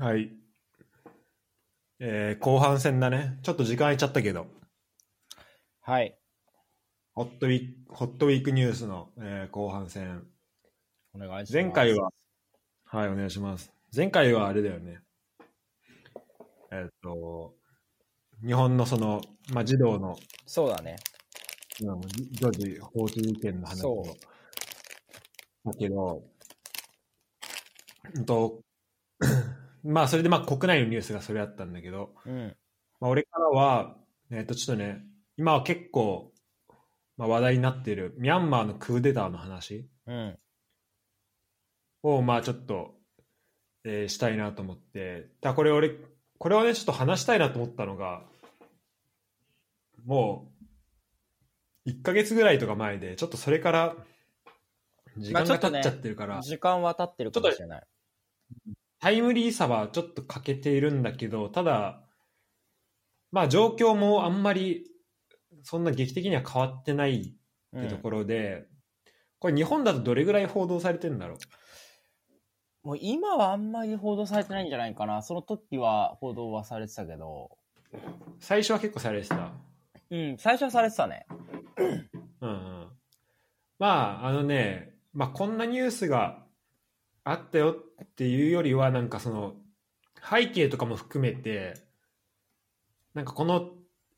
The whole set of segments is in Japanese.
はい。えー後半戦だね。ちょっと時間空いちゃったけど、はい。ホットウィーク、ホットウィークニュースの、えー後半戦。お願いします。前回は、はい、お願いします。前回はあれだよね。えーっと、日本のその、まあ、児童の、そうだね。うん女児放置事件の話を。だけど、うんと、まあ、それでまあ国内のニュースがそれだったんだけど、うん。まあ、俺からは、えっ、と、ちょっとね、今は結構、まあ、話題になっているミャンマーのクーデターの話うん。を、まあ、ちょっと、えーしたいなと思って、だこれ俺、これをね、ちょっと話したいなと思ったのが、もう、1ヶ月ぐらいとか前で、ちょっとそれから、時間が経っちゃってるから、時間は経ってるかもしれない。タイムリーさはちょっと欠けているんだけど、ただ、まあ状況もあんまりそんな劇的には変わってないってところで、これ日本だとどれぐらい報道されてるんだろう？もう今はあんまり報道されてないんじゃないかな。その時は報道はされてたけど。最初は結構されてた？うん、最初はされてたね。うんうん。まあ、あのね、まあこんなニュースがあったよっていうよりは、なんかその背景とかも含めて、なんかこの、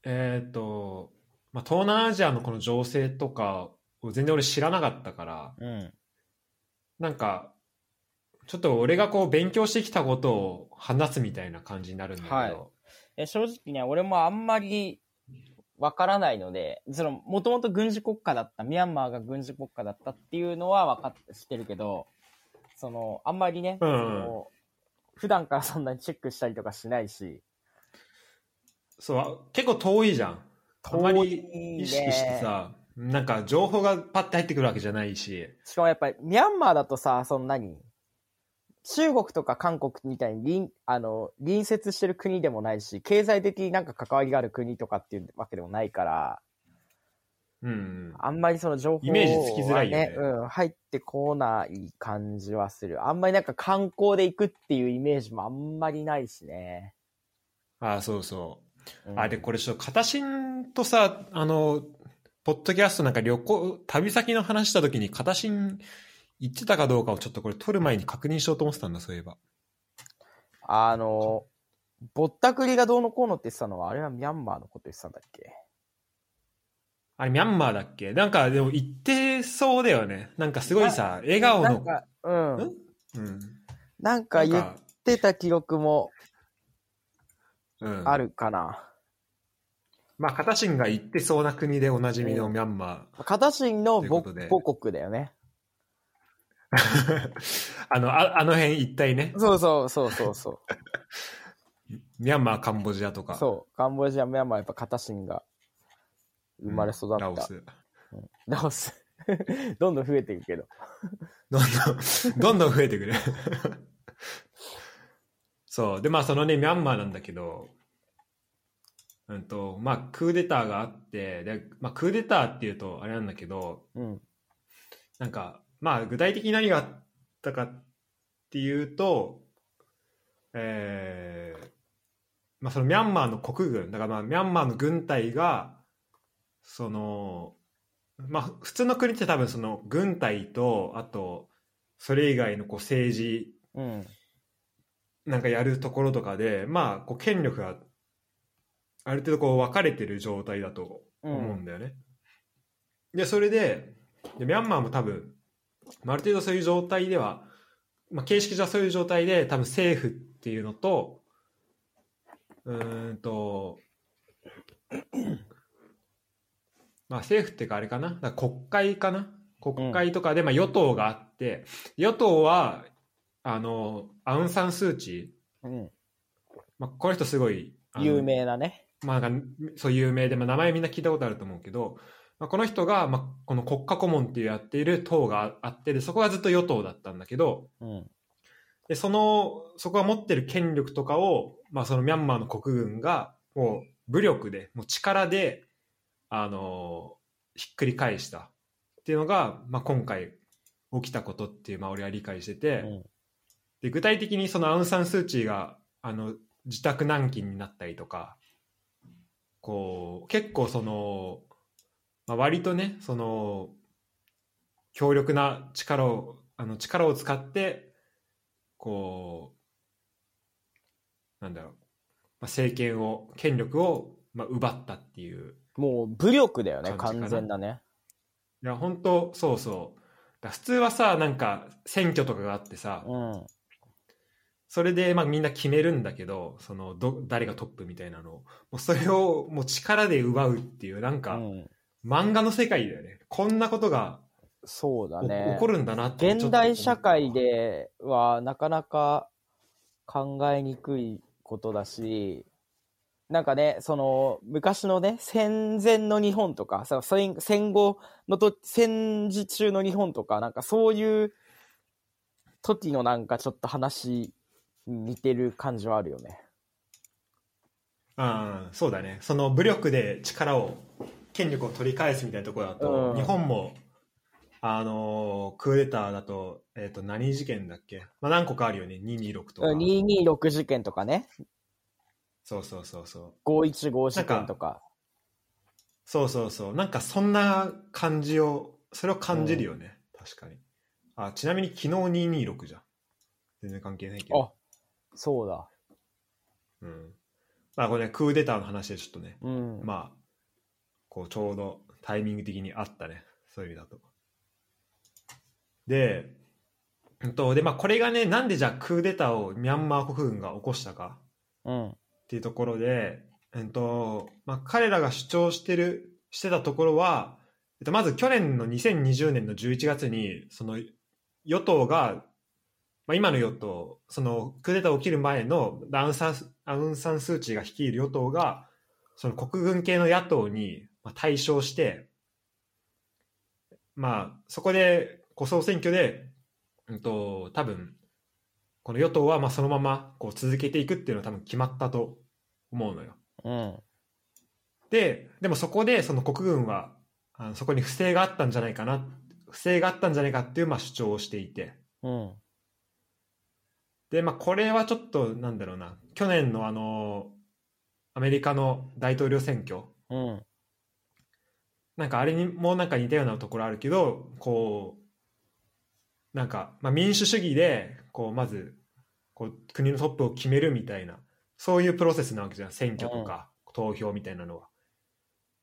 えっ、と、まあ東南アジアのこの情勢とかを全然俺知らなかったから、うん。なんか、ちょっと俺がこう勉強してきたことを話すみたいな感じになるんだけど、はいえ正直ね、俺もあんまりわからないので、その、もともと軍事国家だった、ミャンマーが軍事国家だったっていうのは分かって知ってるけど、その、あんまりね、うんその普段からそんなにチェックしたりとかしないし、そう、結構遠いじゃん。あまり遠いね意識してさ、なんか情報がパッて入ってくるわけじゃないし、しかもやっぱり、ミャンマーだとさ、その何中国とか韓国みたいに隣あの隣接してる国でもないし、経済的になんか関わりがある国とかっていうわけでもないから、うん。あんまりその情報イメージつきづらいよねはうん、入ってこない感じはする。あんまりなんか観光で行くっていうイメージもあんまりないしね。ああ、そうそう。うんあ、で、これちょっと、片新とさ、あの、ポッドキャストなんか旅行、旅先の話した時に片新言ってたかどうかをちょっとこれ撮る前に確認しようと思ってたんだ、そういえば。あの、ぼったくりがどうのこうのって言ってたのは、あれはミャンマーのこと言ってたんだっけ？あれ、ミャンマーだっけ？なんか、でも言ってそうだよね。なんかすごいさ、笑顔の。なんか、うん。うん？なんか言ってた記録もうん、あるかな。まあ、片新が言ってそうな国でおなじみのミャンマー。カタシンの母ということで母国だよね。あの、ああの辺一帯ね。そうそうそうそうそう。ミャンマー、カンボジアとか。そう。カンボジア、ミャンマーやっぱカタシンが生まれ育った。ラオス。ラオス。どんどん増えていくけど。どんどん、どんどん増えてくる。そう。で、まあ、そのね、ミャンマーなんだけど、うんと、まあ、クーデターがあって、で、まあ、クーデターっていうと、あれなんだけど、うん。なんか、まあ、具体的に何があったかっていうと、えーまあ、そのミャンマーの国軍、だからまあ、ミャンマーの軍隊が、その、まあ、普通の国って多分その軍隊と、あと、それ以外のこう政治うん。なんかやるところとかで、まあ、こう権力がある程度こう分かれてる状態だと思うんだよね。で、それでで、ミャンマーも多分、まあある程度そういう状態では、まあ、形式上はそういう状態で、多分政府っていうのと、うーんと、まあ政府っていうかあれかな？だから国会かな？国会とかで、まあ与党があって、与党は、あの、アウン・サン・スー・チー、うん。まあ、この人すごい、有名なね。まあ、なんかそう有名で、まあ、名前みんな聞いたことあると思うけど、まあ、この人が、まあ、この国家顧問っていうやっている党があってでそこがずっと与党だったんだけどうん。でそのそこが持ってる権力とかを、まあ、そのミャンマーの国軍がもう武力でもう力であのひっくり返した。っていうのが、まあ、今回起きたことっていう、まあ、俺は理解してて、うん。で具体的にそのアウン・サン・スー・チーがあの自宅軟禁になったりとかこう結構その、まあ、割とねその強力な力をあの力を使ってこうなんだろう、まあ、政権を権力を、まあ、奪ったっていうもう武力だよね、完全なね。いや本当そうそう普通はさなんか選挙とかがあってさ、うん。それでまあみんな決めるんだけどそのど誰がトップみたいなのをもうそれをもう力で奪うっていうなんか、うん、漫画の世界だよねこんなことがおそうだね起。こるんだなって現代社会でではなかなか考えにくいことだし、なんかね、その昔のね、戦前の日本とか、さ戦戦後のと、戦時中の日本とか、なんかそういう時のなんかちょっと話に似てる感じはあるよね。ああそうだね。その武力で力を権力を取り返すみたいなところだと、うん。日本もあのークーデターだと,、えー、と何事件だっけ、まあ、何個かあるよね。226とか。226事件とかね、そうそうそうそう。515事件とか。そうそうそう。なんかそんな感じをそれを感じるよね、確かに。あちなみに昨日226じゃん。全然関係ないけど。あ、そうだ。うん。まあこれねクーデターの話でちょっとね。うん。まあこうちょうどタイミング的にあったね。そういう意味だと。でうんとでまあこれがねなんでじゃあクーデターをミャンマー国軍が起こしたか。うん。っていうところで、えっとまあ、彼らが主張してるしてたところは、えっと、まず去年の2020年の11月にその与党が、まあ、今の与党そのクーデター起きる前のアウンサンアウン・サン・スー・チーが率いる与党がその国軍系の野党にまあ対象して、まあ、そこでこう総選挙で、うん、と多分この与党はまあそのままこう続けていくっていうのは多分決まったと思うのよ。うん。で、でもそこでその国軍はあのそこに不正があったんじゃないかな、不正があったんじゃないかっていうまあ主張をしていて。うん。で、まあこれはちょっとなんだろうな、去年のあの、アメリカの大統領選挙、うん。なんかあれにもなんか似たようなところあるけど、こう、なんか、まあ、民主主義で、こう、まず、こう、国のトップを決めるみたいな、そういうプロセスなわけじゃん。選挙とか、投票みたいなのは。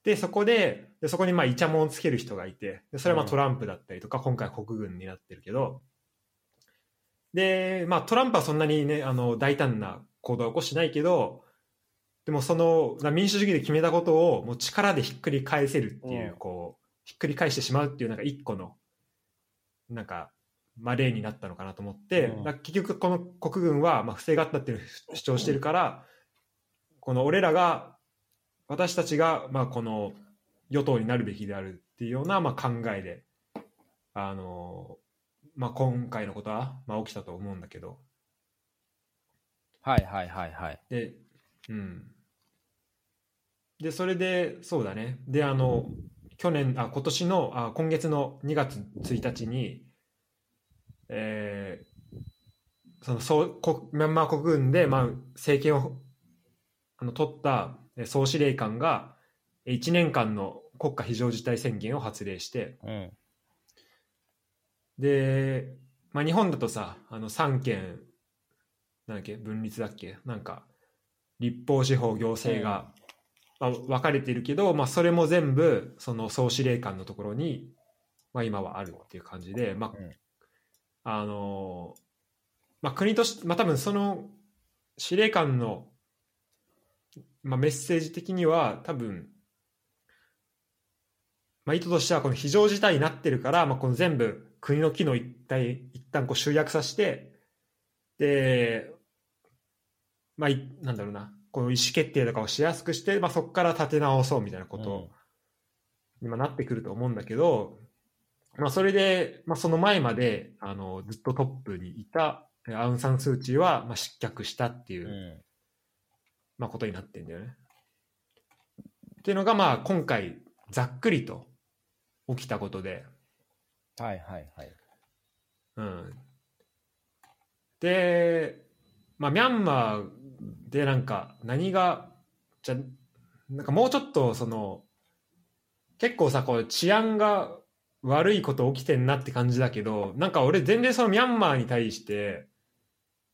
で、そこで、でそこにまあ、イチャモンをつける人がいて、でそれはまあうんトランプだったりとか、今回国軍になってるけど、で、まあ、トランプはそんなにね、あの、大胆な行動を起こしてないけど、でもその民主主義で決めたことをもう力でひっくり返せるっていう、うんこうひっくり返してしまうっていうなんか一個のなんか、まあ、例になったのかなと思って、うん結局この国軍はまあ不正があったっていう主張してるから、この俺らが私たちがまあこの与党になるべきであるっていうようなまあ考えであの、まあ、今回のことはまあ起きたと思うんだけどはいはいはいはい。で、うん。で、それで、そうだね。で、あの、去年、あ、今年の、あ、今月の2月1日に、えーその、そう、こミャンマー国軍で、まあ、政権を、あの、取ったえ総司令官が、1年間の国家非常事態宣言を発令して、うん。で、まあ、日本だとさ、あの、三権、なんだっけ、分立だっけ、なんか、立法、司法、行政が、まあ、分かれているけど、まあ、それも全部、その総司令官のところに、まあ、今はあるっていう感じで、まあ、うんあのまあ、国として、まあ、多分その司令官の、まあ、メッセージ的には、多分、まあ、意図としてはこの非常事態になってるから、まあ、この全部国の機能一体一旦こう集約させてで、まあ、なんだろうなこの意思決定とかをしやすくして、まあ、そこから立て直そうみたいなことに今なってくると思うんだけど、まあ、それで、まあ、その前まであのずっとトップにいたえアウン・サン・スー・チーは、まあ、失脚したっていうう、ん。まあ、ことになってんだよね。っていうのが、まあ、今回ざっくりと起きたことで、はいはいはい。うん。で、まあ、ミャンマーでなんか何がじゃなんかもうちょっとその結構さこう治安が悪いこと起きてんなって感じだけどなんか俺全然そのミャンマーに対して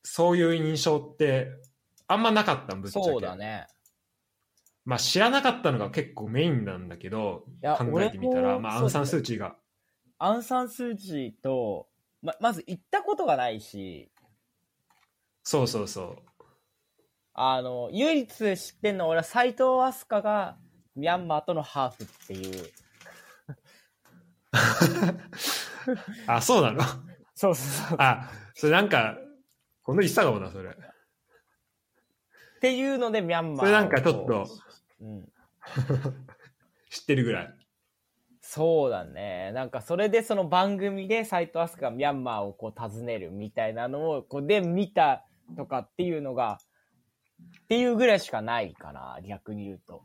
そういう印象ってあんまなかったんぶっちゃけそうだね。まあ知らなかったのが結構メインなんだけど考えてみたら、まあ、アン・サン・スー・チーがアンサンスーチーと、ま、まず行ったことがないし、そうそうそうあの、唯一知ってんのは俺は斎藤飛鳥がミャンマーとのハーフっていう。あそうなの？そうそうそう。あそれなんか今度言ってたかもなそれっていうのでミャンマーをそれなんかちょっとうん。知ってるぐらいそうだね。なんかそれでその番組で斎藤飛鳥がミャンマーをこう訪ねるみたいなのをこうで見たとかっていうのが、っていうぐらいしかないかな、逆に言うと。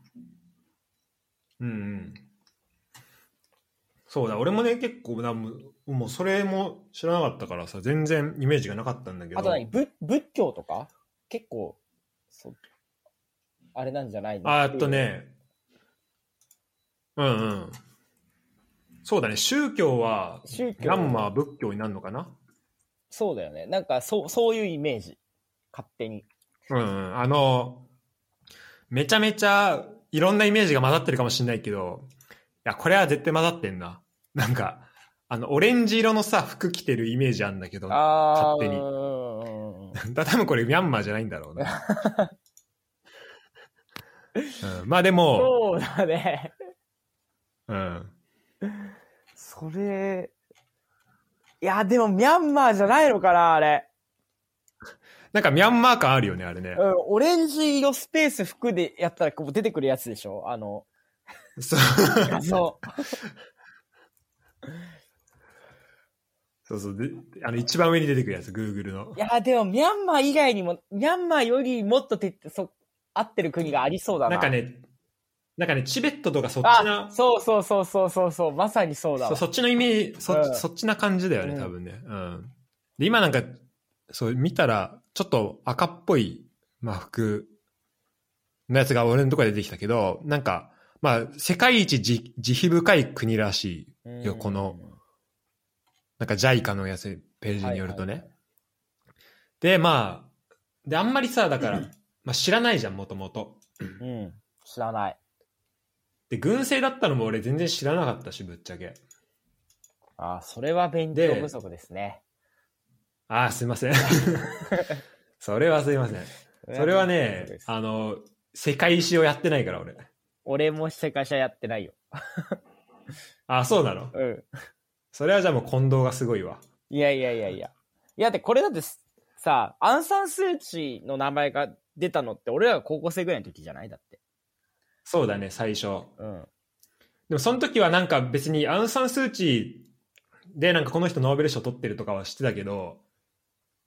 うんうんそうだ俺もね結構なもうもうそれも知らなかったからさ全然イメージがなかったんだけど。あと何？仏仏教とか？結構、そう、あれなんじゃないの？あえっと。ね。うんうん。そうだね宗教は宗ミ教。ャンマー仏教になるのかな？そうだよね。なんかそう、そういうイメージ。勝手に。うんうん。あのめちゃめちゃいろんなイメージが混ざってるかもしれないけどいやこれは絶対混ざってんななんかあのオレンジ色のさ服着てるイメージあるんだけど勝手に。だ多分これミャンマーじゃないんだろうな、うん、まあでもそうだね。うん。それ、いや、でもミャンマーじゃないのかな、あれ。なんかミャンマー感あるよねあれね。うん、オレンジ色スペース服でやったらこう出てくるやつでしょ？あの、そう。画像。そうそう。であの一番上に出てくるやつ Google の。いや、でもミャンマー以外にも、ミャンマーよりもっとてそ合ってる国がありそうだな。なんかねなんかねチベットとかそっちあな、そうそうそうそうそうそう、まさにそうだわ。そそっちのイメージそ,、うん。そっちな感じだよねうん。多分ね。うん。で今なんかそう見たらちょっと赤っぽい、まあ、服のやつが俺のところで出てきたけどなんかまあ世界一慈慈悲深い国らしいよこのなんか JICA のやつページによるとね、はい。はいでまあであんまりさだから、まあ、知らないじゃんもともとはいうん、知らない。で軍政だったのも俺全然知らなかったしぶっちゃけ。あーそれは勉強不足ですね。ああすいません。それはすいません。それはねあの世界史をやってないから俺。俺も世界史はやってないよ。あそうなの？うん。それはじゃあもう近藤がすごいわいやいやいやいや。いや、だってこれだってさ、アンサンスーチーの名前が出たのって俺らが高校生ぐらいの時じゃない？だって。そうだね最初うん。でもその時はなんか別にアン・サン・スー・チーでなんかこの人ノーベル賞取ってるとかは知ってたけど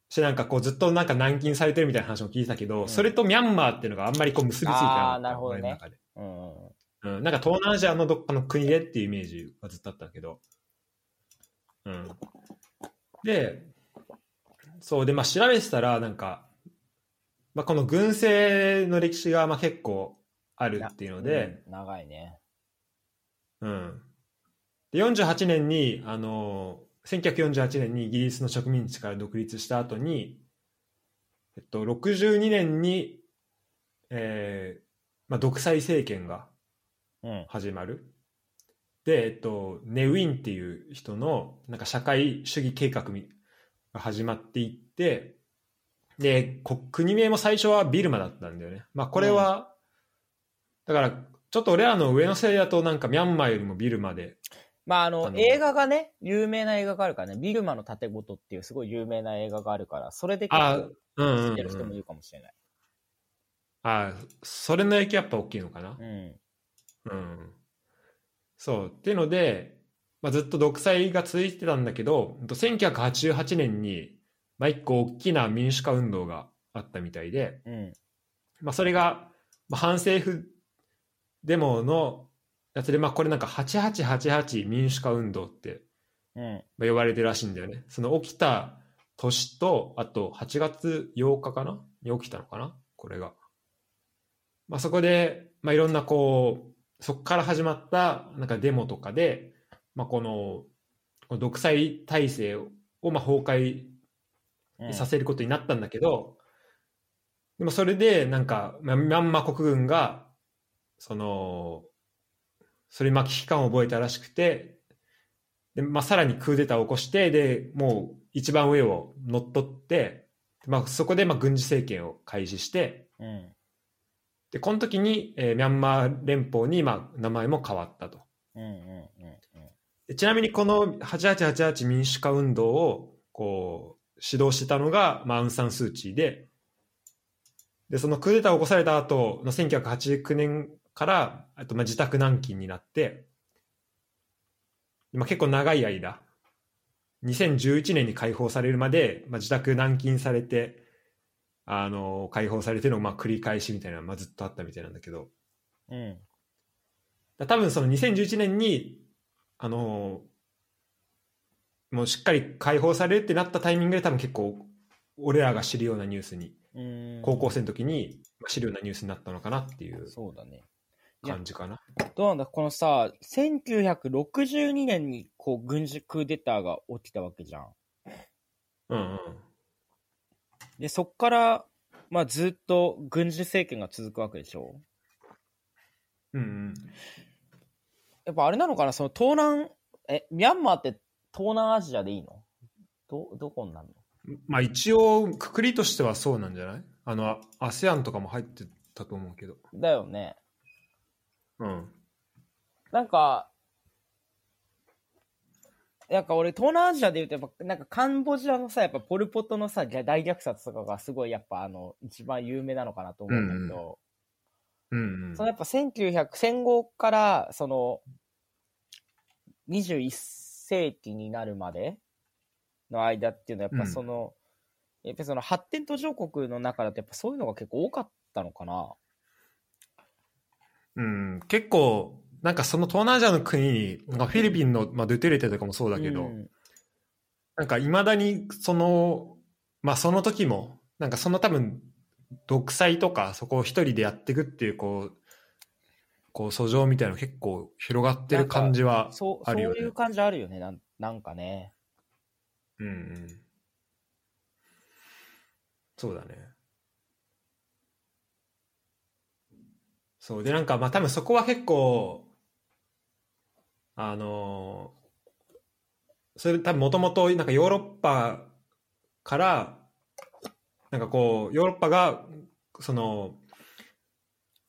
してなんかこうずっとなんか軟禁されてるみたいな話も聞いてたけど、うんそれとミャンマーっていうのがあんまりこう結びついてなかったあーなるほどね俺の中で、うんうん。うん、なんか東南アジアのどっかの国でっていうイメージはずっとあったけどうんでそうでまあ調べてたらなんか、まあ、この軍政の歴史がまあ結構あるっていうので、うん長いね。うん、で48年にあの1948年にイギリスの植民地から独立した後に、えっと、62年に、えーまあ、独裁政権がうん。始まる。で、えっと、ネウィンっていう人のなんか社会主義計画みが始まっていってでこ国名も最初はビルマだったんだよね。まあこれは、だからちょっと俺らの上の世代だとなんかミャンマーよりもビルマでまああの、映画がね、有名な映画があるからね、ビルマの盾ごとっていうすごい有名な映画があるから、それで結あ構うんうん、うん。知ってる人もいるかもしれない。あそれの影響やっぱ大きいのかな。うん。うんそうっていうので、まあ、ずっと独裁が続いてたんだけどうんと1988年に、まあ、一個大きな民主化運動があったみたいで、うん。まあ、それが、まあ、反政府デモのやつで、まあ、これなんか8888民主化運動って、うん。まあ、呼ばれてるらしいんだよねその起きた年と、あと8月8日かなに起きたのかなこれが。まあ、そこで、まあ、いろんなこう、そこから始まったなんかデモとかで、まあ、この独裁体制をまあ崩壊うんさせることになったんだけど、でもそれでなんかまあミャンマー国軍がそのそれにまあ危機感を覚えたらしくてで、まあ、さらにクーデターを起こしてでもう一番上を乗っ取って、まあ、そこでまあ軍事政権を開始してうん。でこの時に、えーミャンマー連邦にまあ名前も変わったと。うんうんうんでちなみにこの8888民主化運動をこう指導してたのが、まあ、アウン・サン・スー・チーで。でそのクーデターを起こされた後の1989年からあとまあ自宅軟禁になって、まあ、結構長い間。2011年に解放されるまで、まあ、自宅軟禁されてあの解放されてのまあ繰り返しみたいなのあずっとあったみたいなんだけどうん。うん。だ多分その2011年にあのもうしっかり解放されるってなったタイミングで多分結構俺らが知るようなニュースにうん。高校生の時に知るようなニュースになったのかなっていうそうだね。いや感じかな。どうなんだ？このさ、1962年にこう軍事クーデターが起きたわけじゃん。うんうん。で、そっから、まあずっと軍事政権が続くわけでしょ？うんうん。やっぱあれなのかな？その東南、え、ミャンマーって東南アジアでいいの？ど、どこになるの？まあ一応くくりとしてはそうなんじゃない？あの ASEAN とかも入ってたと思うけど。だよね。うん。なんか、なんか俺、東南アジアで言うと、やっぱ、なんかカンボジアのさ、やっぱポルポトのさ、大虐殺とかがすごい、やっぱあの、一番有名なのかなと思うんだけど、うんうん。そのやっぱ1900、戦後から、その、21世紀になるまでの間っていうのは、やっぱその、やっぱその発展途上国の中だと、やっぱそういうのが結構多かったのかな。うん、結構なんかその東南アジアの国にフィリピンの、まあ、ドゥテルテとかもそうだけど、うんなんかいまだにそのまあその時もなんかその多分独裁とかそこを一人でやっていくっていうこうこう訴状みたいなの結構広がってる感じはそう、そうあるよね。いう感じあるよね、なんなんかね。うんうん。そうだね。そうでなんかまあ多分そこは結構あのそれ多分もともとなんかヨーロッパからなんかこうヨーロッパがその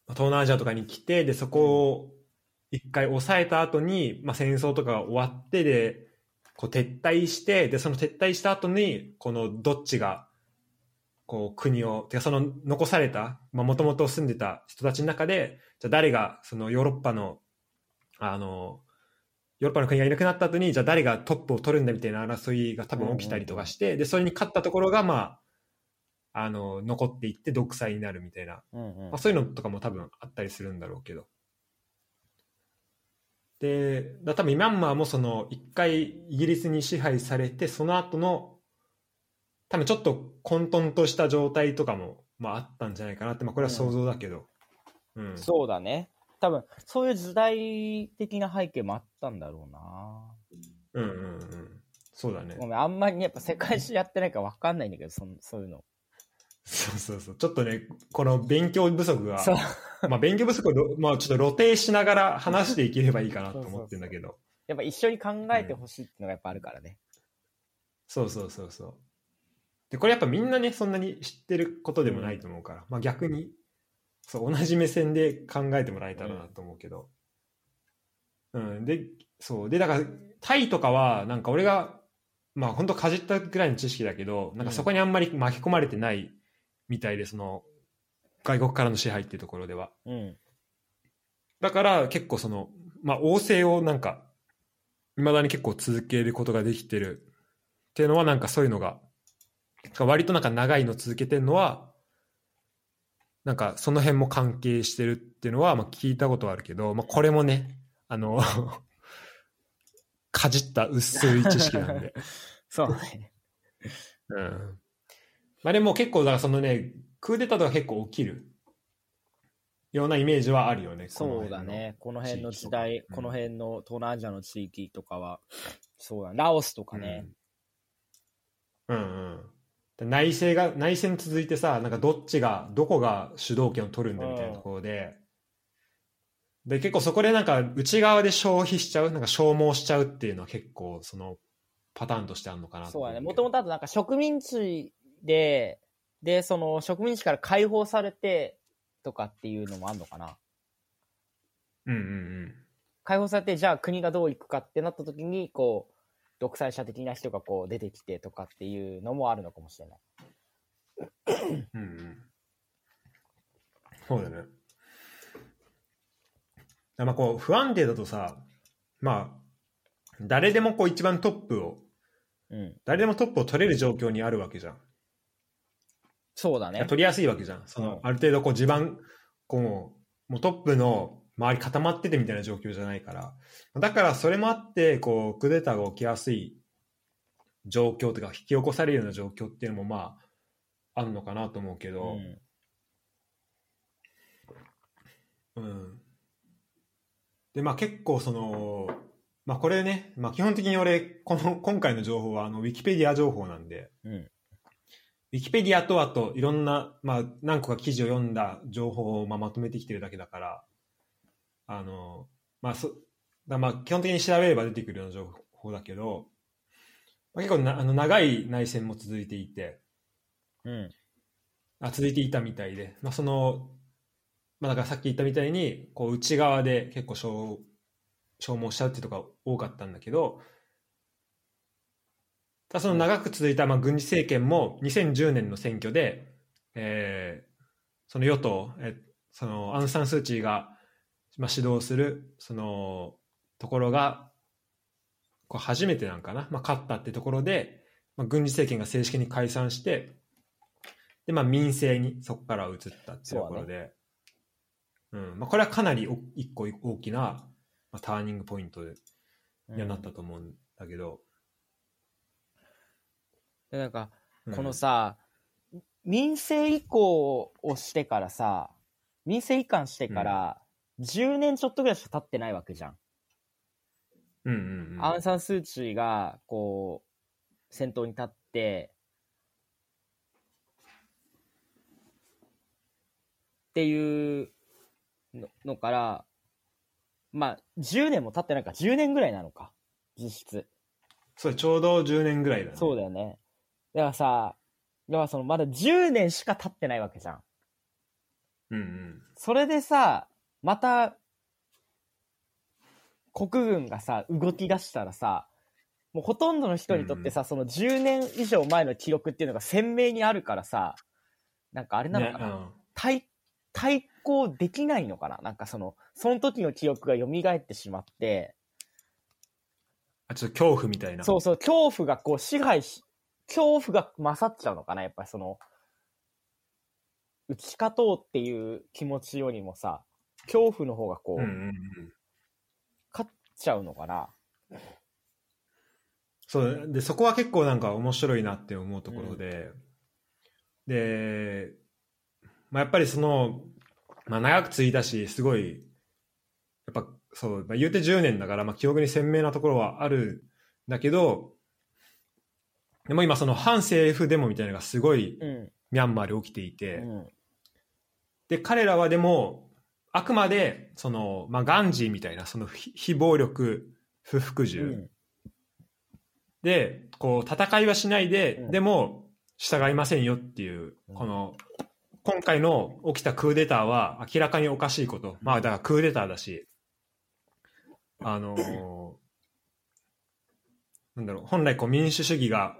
東南アジアとかに来てでそこを一回抑えた後に、まあ、戦争とかが終わってでこう撤退してでその撤退した後にこのどっちがこう国をてかその残されたもともと住んでた人たちの中でじゃ誰がそのヨーロッパのあのヨーロッパの国がいなくなった後にじゃあ誰がトップを取るんだみたいな争いが多分起きたりとかして、でそれに勝ったところがまああの残っていって独裁になるみたいなうんうんまあ、そういうのとかも多分あったりするんだろうけど。で、だ多分ミャンマーもその一回イギリスに支配されて、その後の多分ちょっと混沌とした状態とかも、まあ、あったんじゃないかなって、まあ、これは想像だけど。うん。そうだね。多分、そういう時代的な背景もあったんだろうな。うんうんうん。そうだねご。めん、あんまりねやっぱ世界史やってないから分かんないんだけど、そんそういうの。そうそうそう。ちょっとね、この勉強不足が、そう。まあ勉強不足をろ、まあちょっと露呈しながら話していければいいかなと思ってんだけど。やっぱ一緒に考えてほしいっていうのがやっぱあるからね。そうそうそうそう。で、これやっぱみんなね、そんなに知ってることでもないと思うから、まあ逆に、そう、同じ目線で考えてもらえたらなと思うけど。うん、で、そう。で、だから、タイとかは、なんか俺が、まあ本当かじったぐらいの知識だけど、なんかそこにあんまり巻き込まれてないみたいで、その、外国からの支配っていうところでは。うん。だから結構その、まあ、王政をなんか、未だに結構続けることができてるっていうのはなんかそういうのが、割となんか長いの続けてるのは、なんかその辺も関係してるっていうのはまあ聞いたことはあるけど、まあ、これもね、あの、かじった薄い知識なんで。そうね。うん。まあでも結構、だからそのね、クーデターとか結構起きるようなイメージはあるよね。そうだね。この辺の時代、うんこの辺の東南アジアの地域とかは、そうだ、ラオスとかねの。うん、うんうん。内政が、内戦続いてさ、なんかどっちが、どこが主導権を取るんだみたいなところで、で、結構そこでなんか内側で消費しちゃう、なんか消耗しちゃうっていうのは結構そのパターンとしてあるのかなそうだね。もともとあとなんか植民地で、で、その植民地から解放されてとかっていうのもあるのかな。うんうんうん。解放されて、じゃあ国がどういくかってなった時に、こう、独裁者的な人がこう出てきてとかっていうのもあるのかもしれない。うんうん。そうだね。まあこう不安定だとさ、まあ、誰でもこう一番トップを、うん。誰でもトップを取れる状況にあるわけじゃん。そうだね。取りやすいわけじゃん。その、うんある程度こう地盤、こう、もうトップの周り固まっててみたいな状況じゃないから。だからそれもあって、こう、クーデターが起きやすい状況とか、引き起こされるような状況っていうのもまあ、あるのかなと思うけど、うん。うん。で、まあ結構その、まあこれね、まあ基本的に俺、この、今回の情報はあの、ウィキペディア情報なんで、うん。ウィキペディアとあといろんな、まあ何個か記事を読んだ情報をまあまとめてきてるだけだから、あの、まあそ、だまあ基本的に調べれば出てくるような情報だけど、まあ、結構なあの長い内戦も続いていて、うん。あ続いていたみたいで、まあ、その、まあ、だからさっき言ったみたいにこう内側で結構消消耗しちゃうっていうとこが多かったんだけどただその長く続いたまあ軍事政権も2010年の選挙で、えーその与党、えそのアン・サン・スー・チーが、まあ、指導するそのところがこう初めてなんかな、まあ、勝ったってところで、まあ、軍事政権が正式に解散してで、まあ、民政にそこから移ったっていうところで、うん。まあ、これはかなりお一個大きな、まあ、ターニングポイントにはなったと思うんだけど、でなんか、うん。このさ、民政移行をしてからさ、民政移管してから、10年ちょっとぐらいしか経ってないわけじゃん。うんうんうんアン・サン・スー・チーが、こう、先頭に立って、っていうののから、まあ、10年も経ってないから、10年ぐらいなのか、実質。そうちょうど10年ぐらいだねそうだよね。だからさ、だからその、まだ10年しか経ってないわけじゃん。うんうんそれでさ、また、国軍がさ、動き出したらさ、もうほとんどの人にとってさ、その10年以上前の記録っていうのが鮮明にあるからさ、なんかあれなのかな、ねうん。対、対抗できないのかななんかその、その時の記憶が蘇ってしまって、あちょっと恐怖みたいな。そうそう、恐怖がこう支配し、恐怖が勝っちゃうのかなやっぱりその、打ち勝とうっていう気持ちよりもさ、恐怖の方がこう、うんうんうん。勝っちゃうのかな。そうでそこは結構なんか面白いなって思うところで、で、まあ、やっぱりその、まあ、長く続いたしすごいやっぱそう、まあ、言うて10年だから、まあ、記憶に鮮明なところはあるんだけどでも今その反政府デモみたいなのがすごいうん。ミャンマーで起きていて、うん。で彼らはでもあくまでその、まあ、ガンジーみたいなその非非暴力不服従、うん。でこう戦いはしないで、うんでも従いませんよっていう、うんこの今回の起きたクーデターは明らかにおかしいこと、まあだからクーデターだしあのーなんだろう本来こう民主主義が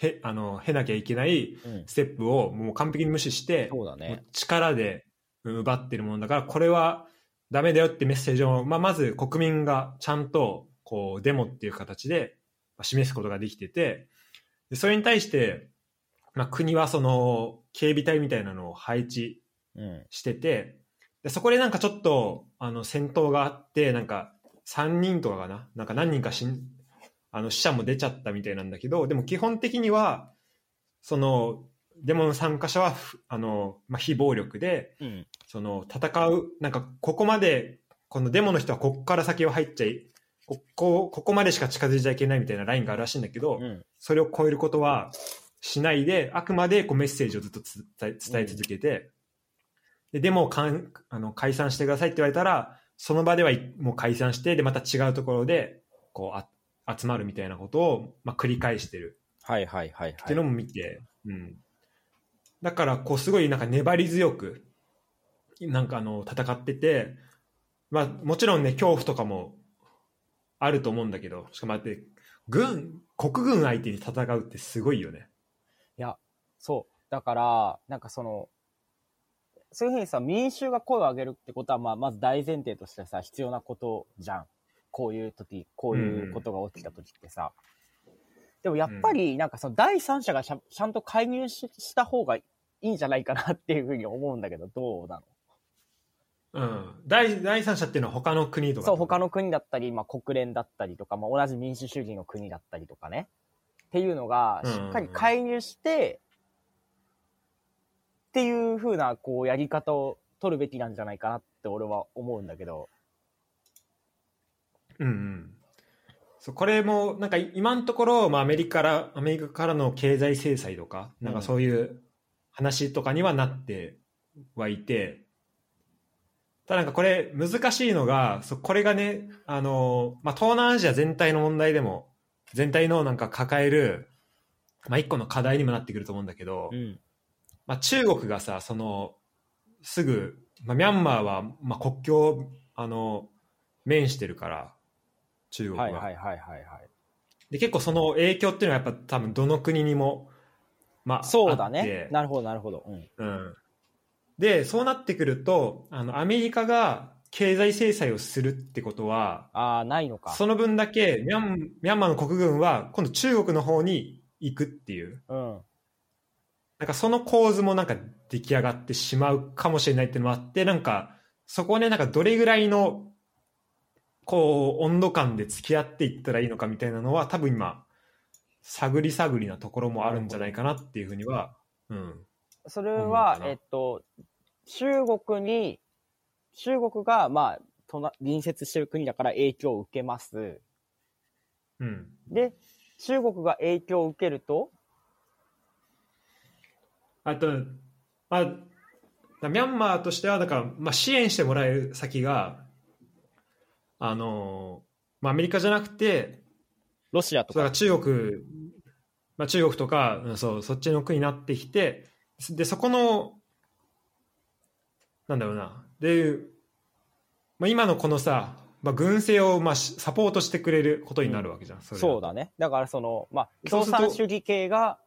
へあの経なきゃいけないうん。ステップをもう完璧に無視して、もうそうだね。力でうん奪ってるものだからこれはダメだよってメッセージを、まあ、まず国民がちゃんとこうデモっていう形でまあ示すことができててでそれに対して、まあ、国はその警備隊みたいなのを配置うん。しててでそこでなんかちょっとあの戦闘があってなんか3人とかかな？なんか何人か死んあの死者も出ちゃったみたいなんだけどでも基本的にはそのデモの参加者はふあの、まあ、非暴力でうん。その戦うなんかここまでこのデモの人はここから先は入っちゃいここここまでしか近づいちゃいけないみたいなラインがあるらしいんだけど、うん。それを超えることはしないであくまでこうメッセージをずっとつ伝え伝え続けて、でデモをかんあの解散してくださいって言われたらその場ではいもう解散してでまた違うところでこうあ集まるみたいなことを、まあ、繰り返してる。はいはいはい。っていうのも見て、うん、だからこうすごいなんか粘り強くなんかあの戦ってて、まあ、もちろんね恐怖とかもあると思うんだけどしかもだって軍国軍相手に戦うってすごいよね。いや、そう。だから、なんかその、そういうふうにさ、民衆が声を上げるってことは、まあ、まず大前提としてさ、必要なことじゃん。こういう時、こういうことが起きた時ってさ。でもやっぱり、なんかその第三者がちゃんちゃんと介入しした方がいいんじゃないかなっていうふうに思うんだけど、どうなの？うん、第第三者っていうのは他の国とかそう、他の国だったり、まあ、国連だったりとか、まあ、同じ民主主義の国だったりとかね。っていうのが、うんしっかり介入して、っていう風な、こう、やり方を取るべきなんじゃないかなって俺は思うんだけど。うんうん、そうこれもなんか今のところ、まあ、アメリカからアメリカからの経済制裁とかなんかそういう話とかにはなってはいて、ただなんかこれ難しいのがそうこれがねあの、まあ、東南アジア全体の問題でも全体のなんか抱える、まあ、一個の課題にもなってくると思うんだけど、ん。まあ、中国がさそのすぐ、まあ、ミャンマーは、まあ、国境をあの面してるから中国は、はいはいはいはいはい。で結構その影響っていうのはやっぱ多分どの国にも、まあ、そうだね。なるほどなるほど。うん。うん、でそうなってくるとあのアメリカが経済制裁をするってことはああ、ないのか。その分だけミャンミャンマーの国軍は今度中国の方に行くっていううん。なんかその構図もなんか出来上がってしまうかもしれないっていうのもあってなんかそこをねなんかどれぐらいのこう温度感で付き合っていったらいいのかみたいなのは多分今探り探りなところもあるんじゃないかなっていうふうには、うん、それはえっと、中国に、中国が、まあ、隣隣接してる国だから影響を受けます。うん、で、中国が影響を受けると、あと、まあ、ミャンマーとしてはだから、まあ、支援してもらえる先があの、まあ、アメリカじゃなくてロシアとか。中国、まあ、中国とか、うんそうそっちの国になってきてでそこのなんだろうなで、まあ、今のこのさ、まあ、軍政をまあしサポートしてくれることになるわけじゃん、それそうだね。だからその、まあ、共産主義系が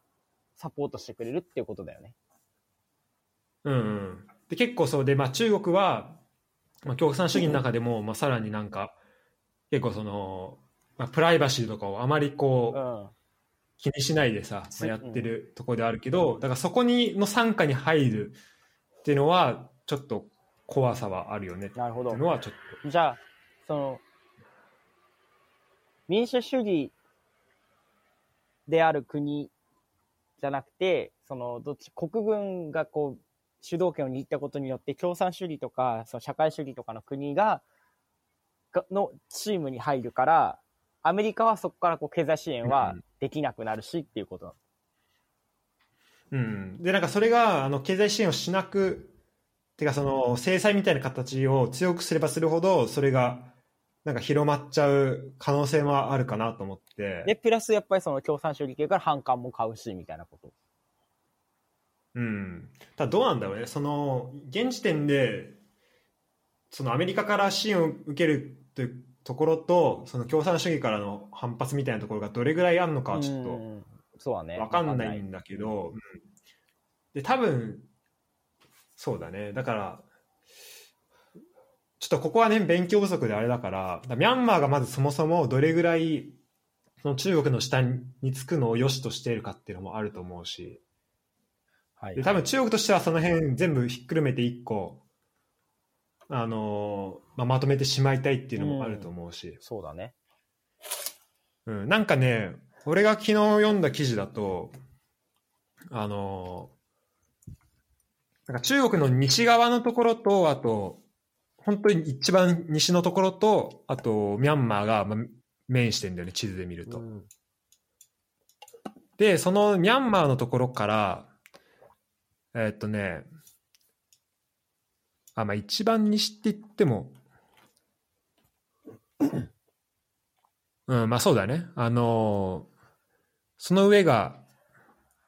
サポートしてくれるっていうことだよね。うんうん、で結構そうで、まあ、中国は、まあ、共産主義の中でも、まあ、さらになんか結構その、まあ、プライバシーとかをあまりこう、うん。気にしないでさ、つまあ、やってるところであるけど、だからそこにの傘下に入るっていうのはちょっと怖さはあるよねってなるほどいう。のはちょっじゃあ、その、民主主義である国じゃなくて、その、どっち、国軍がこう、主導権を握ったことによって、共産主義とか、その社会主義とかの国が、がのチームに入るから、アメリカはそこからこう経済支援はできなくなるしっていうこと。うん、でなんかそれがあの経済支援をしなくてかその制裁みたいな形を強くすればするほどそれがなんか広まっちゃう可能性もあるかなと思って。で、プラスやっぱりその共産主義系から反感も買うし、みたいなこと。うん、ただどうなんだろうね。その現時点でそのアメリカから支援を受けるというところとその共産主義からの反発みたいなところがどれぐらいあるのかはちょっと。分かんないんだけど、うん。で多分そうだね。だからちょっとここはね勉強不足であれだからだからミャンマーがまずそもそもどれぐらいその中国の下につくのを良しとしているかっていうのもあると思うし。はい。で多分中国としてはその辺全部ひっくるめて一個あのーまあ、まとめてしまいたいっていうのもあると思うし、そうだね。うん、なんかね、俺が昨日読んだ記事だと、あのなんか中国の西側のところと、あと、本当に一番西のところと、あと、ミャンマーが、まあ、面してんだよね、地図で見ると。うんで、そのミャンマーのところから、えーっとね、あ、まあ一番西って言っても、うん、まあそうだね。あのーその上が、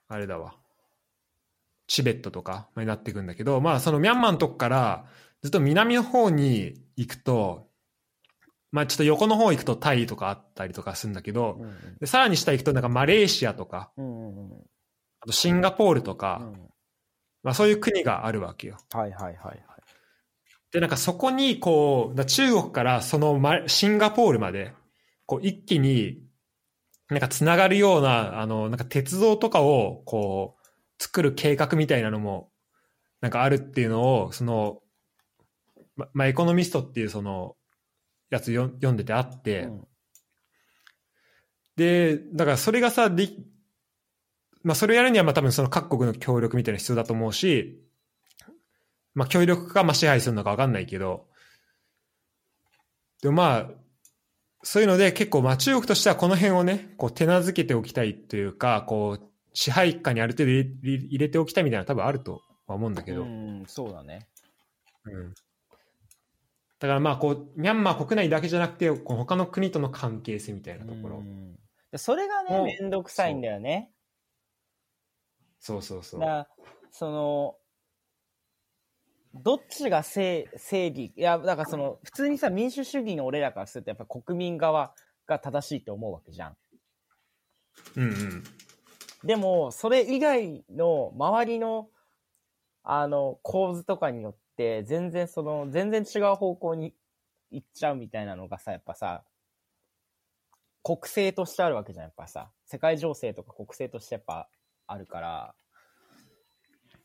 あれだわ。チベットとかになっていくんだけど、まあそのミャンマーのとこからずっと南の方に行くと、まあちょっと横の方行くとタイとかあったりとかするんだけど、うんでさらに下行くとなんかマレーシアとか、うんうんうんあとシンガポールとか、うんまあそういう国があるわけよ。はいはいはいはい。で、なんかそこにこう、だ中国からそのマシンガポールまで、こう一気になんかつながるような、あの、なんか鉄道とかをこう、作る計画みたいなのも、なんかあるっていうのを、その、ま、まあ、エコノミストっていうその、やつよ読んでてあって、うん。で、だからそれがさ、で、まあそれをやるにはまあ多分その各国の協力みたいなの必要だと思うし、まあ協力かまあ支配するのかわかんないけど、でもまあ、そういうので結構まあ中国としてはこの辺をね、こう手なずけておきたいというか、こう支配下にある程度入れておきたいみたいなの多分あるとは思うんだけど、うん、そうだね。うんだからまあこう、ミャンマー国内だけじゃなくて、こう他の国との関係性みたいなところ。それがね、めんどくさいんだよね。そうそうそうだ。その、どっちが正正義、いや、だからその、普通にさ、民主主義の俺らからすると、やっぱ国民側が正しいと思うわけじゃん。うんうん。でも、それ以外の周りの、あの、構図とかによって、全然その、全然違う方向に行っちゃうみたいなのがさ、やっぱさ、国政としてあるわけじゃん、やっぱさ。世界情勢とか国政としてやっぱあるから、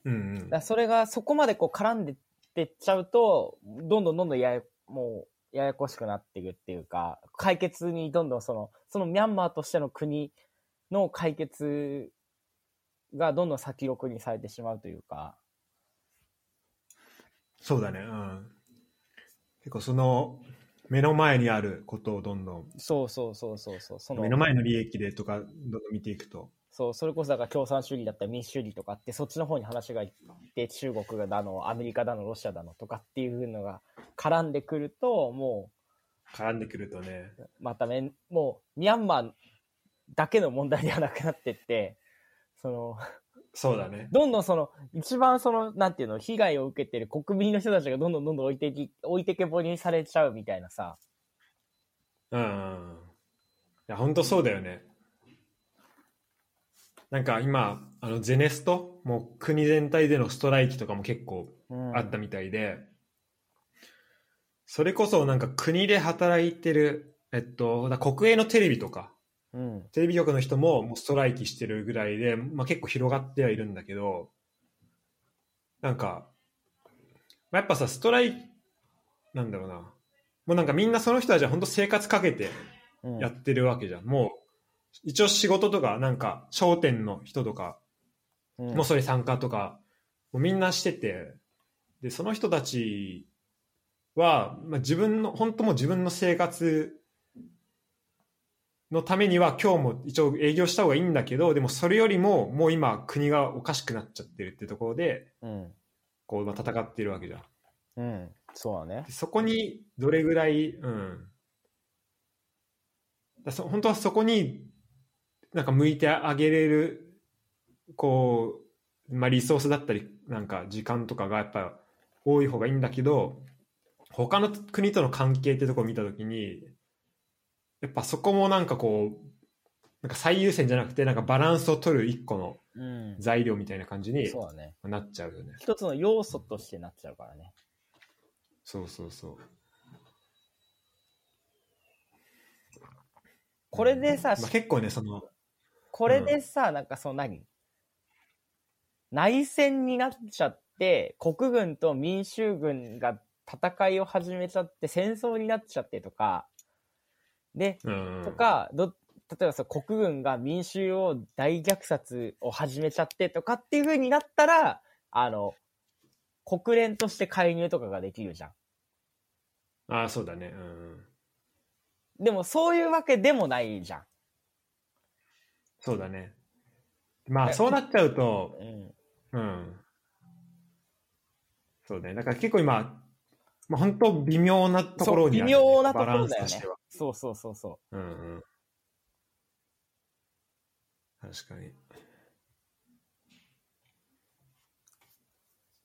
うんうんだそれがそこまでこう絡んでってっちゃうと、どんどんどんどんやや、もう、ややこしくなっていくっていうか、解決にどんどんその、そのミャンマーとしての国の解決がどんどん先送りにされてしまうというか、そうだね。うん。結構その、目の前にあることをどんどん、そうそうそうそうそう、その目の前の利益でとか、どんどん見ていくと。そう、それこそだから共産主義だったり民主主義とかって、そっちの方に話がいって、中国だの、アメリカだの、ロシアだのとかっていうのが絡んでくると、も絡んでくるとね。う、まためん、もう、ミャンマーだけの問題ではなくなってって、その、そうだね。どんどんその、一番その、なんていうの、被害を受けてる国民の人たちがどんどんどんどん置いてき、置いてけぼりにされちゃうみたいなさ、うんうん。いや、本当そうだよね。なんか今、あの、ゼネスト、もう国全体でのストライキとかも結構うんあったみたいで、それこそなんか国で働いてる、えっと、だ国営のテレビとか、うん。テレビ局の人ももうストライキしてるぐらいで、まあ、結構広がってはいるんだけど、なんか、まあ、やっぱさ、ストライキ、なんだろうな、もうなんかみんなその人たちは本当生活かけてうんやってるわけじゃん。もう、一応仕事とか、なんか、商店の人とか、うんもうそれ参加とか、もうみんなしてて、で、その人たちは、まあ、自分の、本当もう自分の生活のためには今日も一応営業した方がいいんだけど、でもそれよりももう今国がおかしくなっちゃってるってところで、うん。こう、まあ、戦ってるわけじゃん。うん。そうだねで。そこにどれぐらい、うん。だそ本当はそこになんか向いてあげれる、こう、まあリソースだったり、なんか時間とかがやっぱ多い方がいいんだけど、他の国との関係ってとこを見たときに、やっぱそこもなんかこう、なんか最優先じゃなくて、なんかバランスを取る一個のうん。材料みたいな感じに。なっちゃうよね。一つの要素としてなっちゃうからね。そうそうそう。これでさ、まあ、結構ね、その、これでさ、なんかその何？内戦になっちゃって、国軍と民衆軍が戦いを始めちゃって、戦争になっちゃってとか、で、うんとか、ど、例えばさ、国軍が民衆を大虐殺を始めちゃってとかっていう風になったら、あの、国連として介入とかができるじゃん。ああ、そうだね。うん。でもそういうわけでもないじゃん。そうだね。まあ、そうなっちゃうと、うん。うん。そうね。だから結構今、まあ、本当微妙なところにあ微妙なところだよねンスとしては。。そうそうそうそうんうん。確かに。っ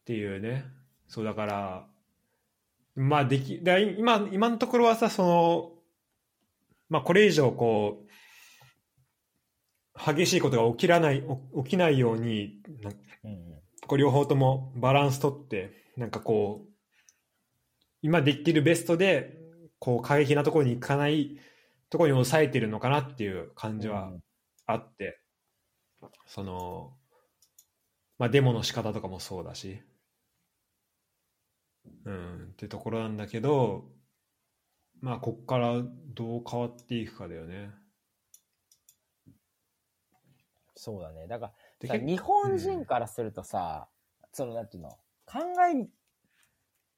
ていうね。そうだから、まあでき、だ今、今のところはさ、その、まあこれ以上こう、激しいことが起きらない、起きないように、こう両方ともバランスとって、なんかこう、今できるベストで、こう過激なところに行かないところに抑えてるのかなっていう感じはあって、その、まあデモの仕方とかもそうだし、うん、ってところなんだけど、まあこっからどう変わっていくかだよね。そうだね。だから、で結さ日本人からするとさ、そのなんていうの、考えに、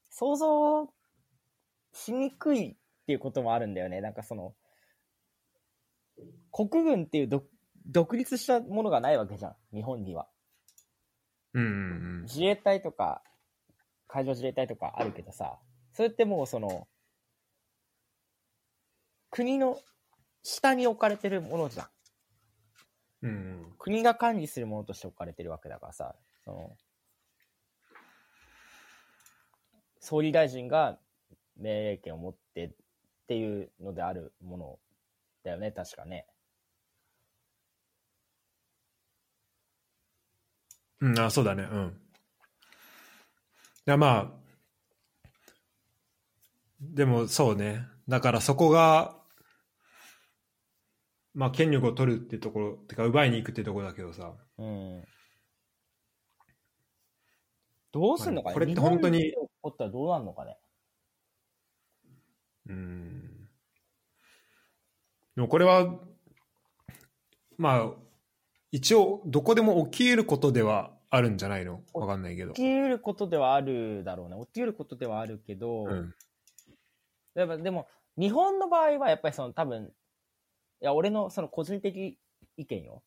想像しにくいっていうこともあるんだよね。なんかその、国軍っていう独独立したものがないわけじゃん、日本には。うんうん自衛隊とか、海上自衛隊とかあるけどさ、それってもうその、国の下に置かれてるものじゃん。うん。国が管理するものとして置かれてるわけだからさ、その、総理大臣が命令権を持ってっていうのであるものだよね、確かね。うん、あ、そうだね。うん。いや、まあ、でもそうね。だからそこが、まあ、権力を取るってところ、てか奪いに行くってところだけどさ。うん。どうすんのかね、これって本当に起こったらどうなんのかね。うん。でもこれは、まあ、一応、どこでも起き得ることではあるんじゃないの？わかんないけど起。き得ることではあるだろうね。起き得ることではあるけど、うん。やっぱでも、日本の場合はやっぱりその多分、いや、俺のその個人的意見よ。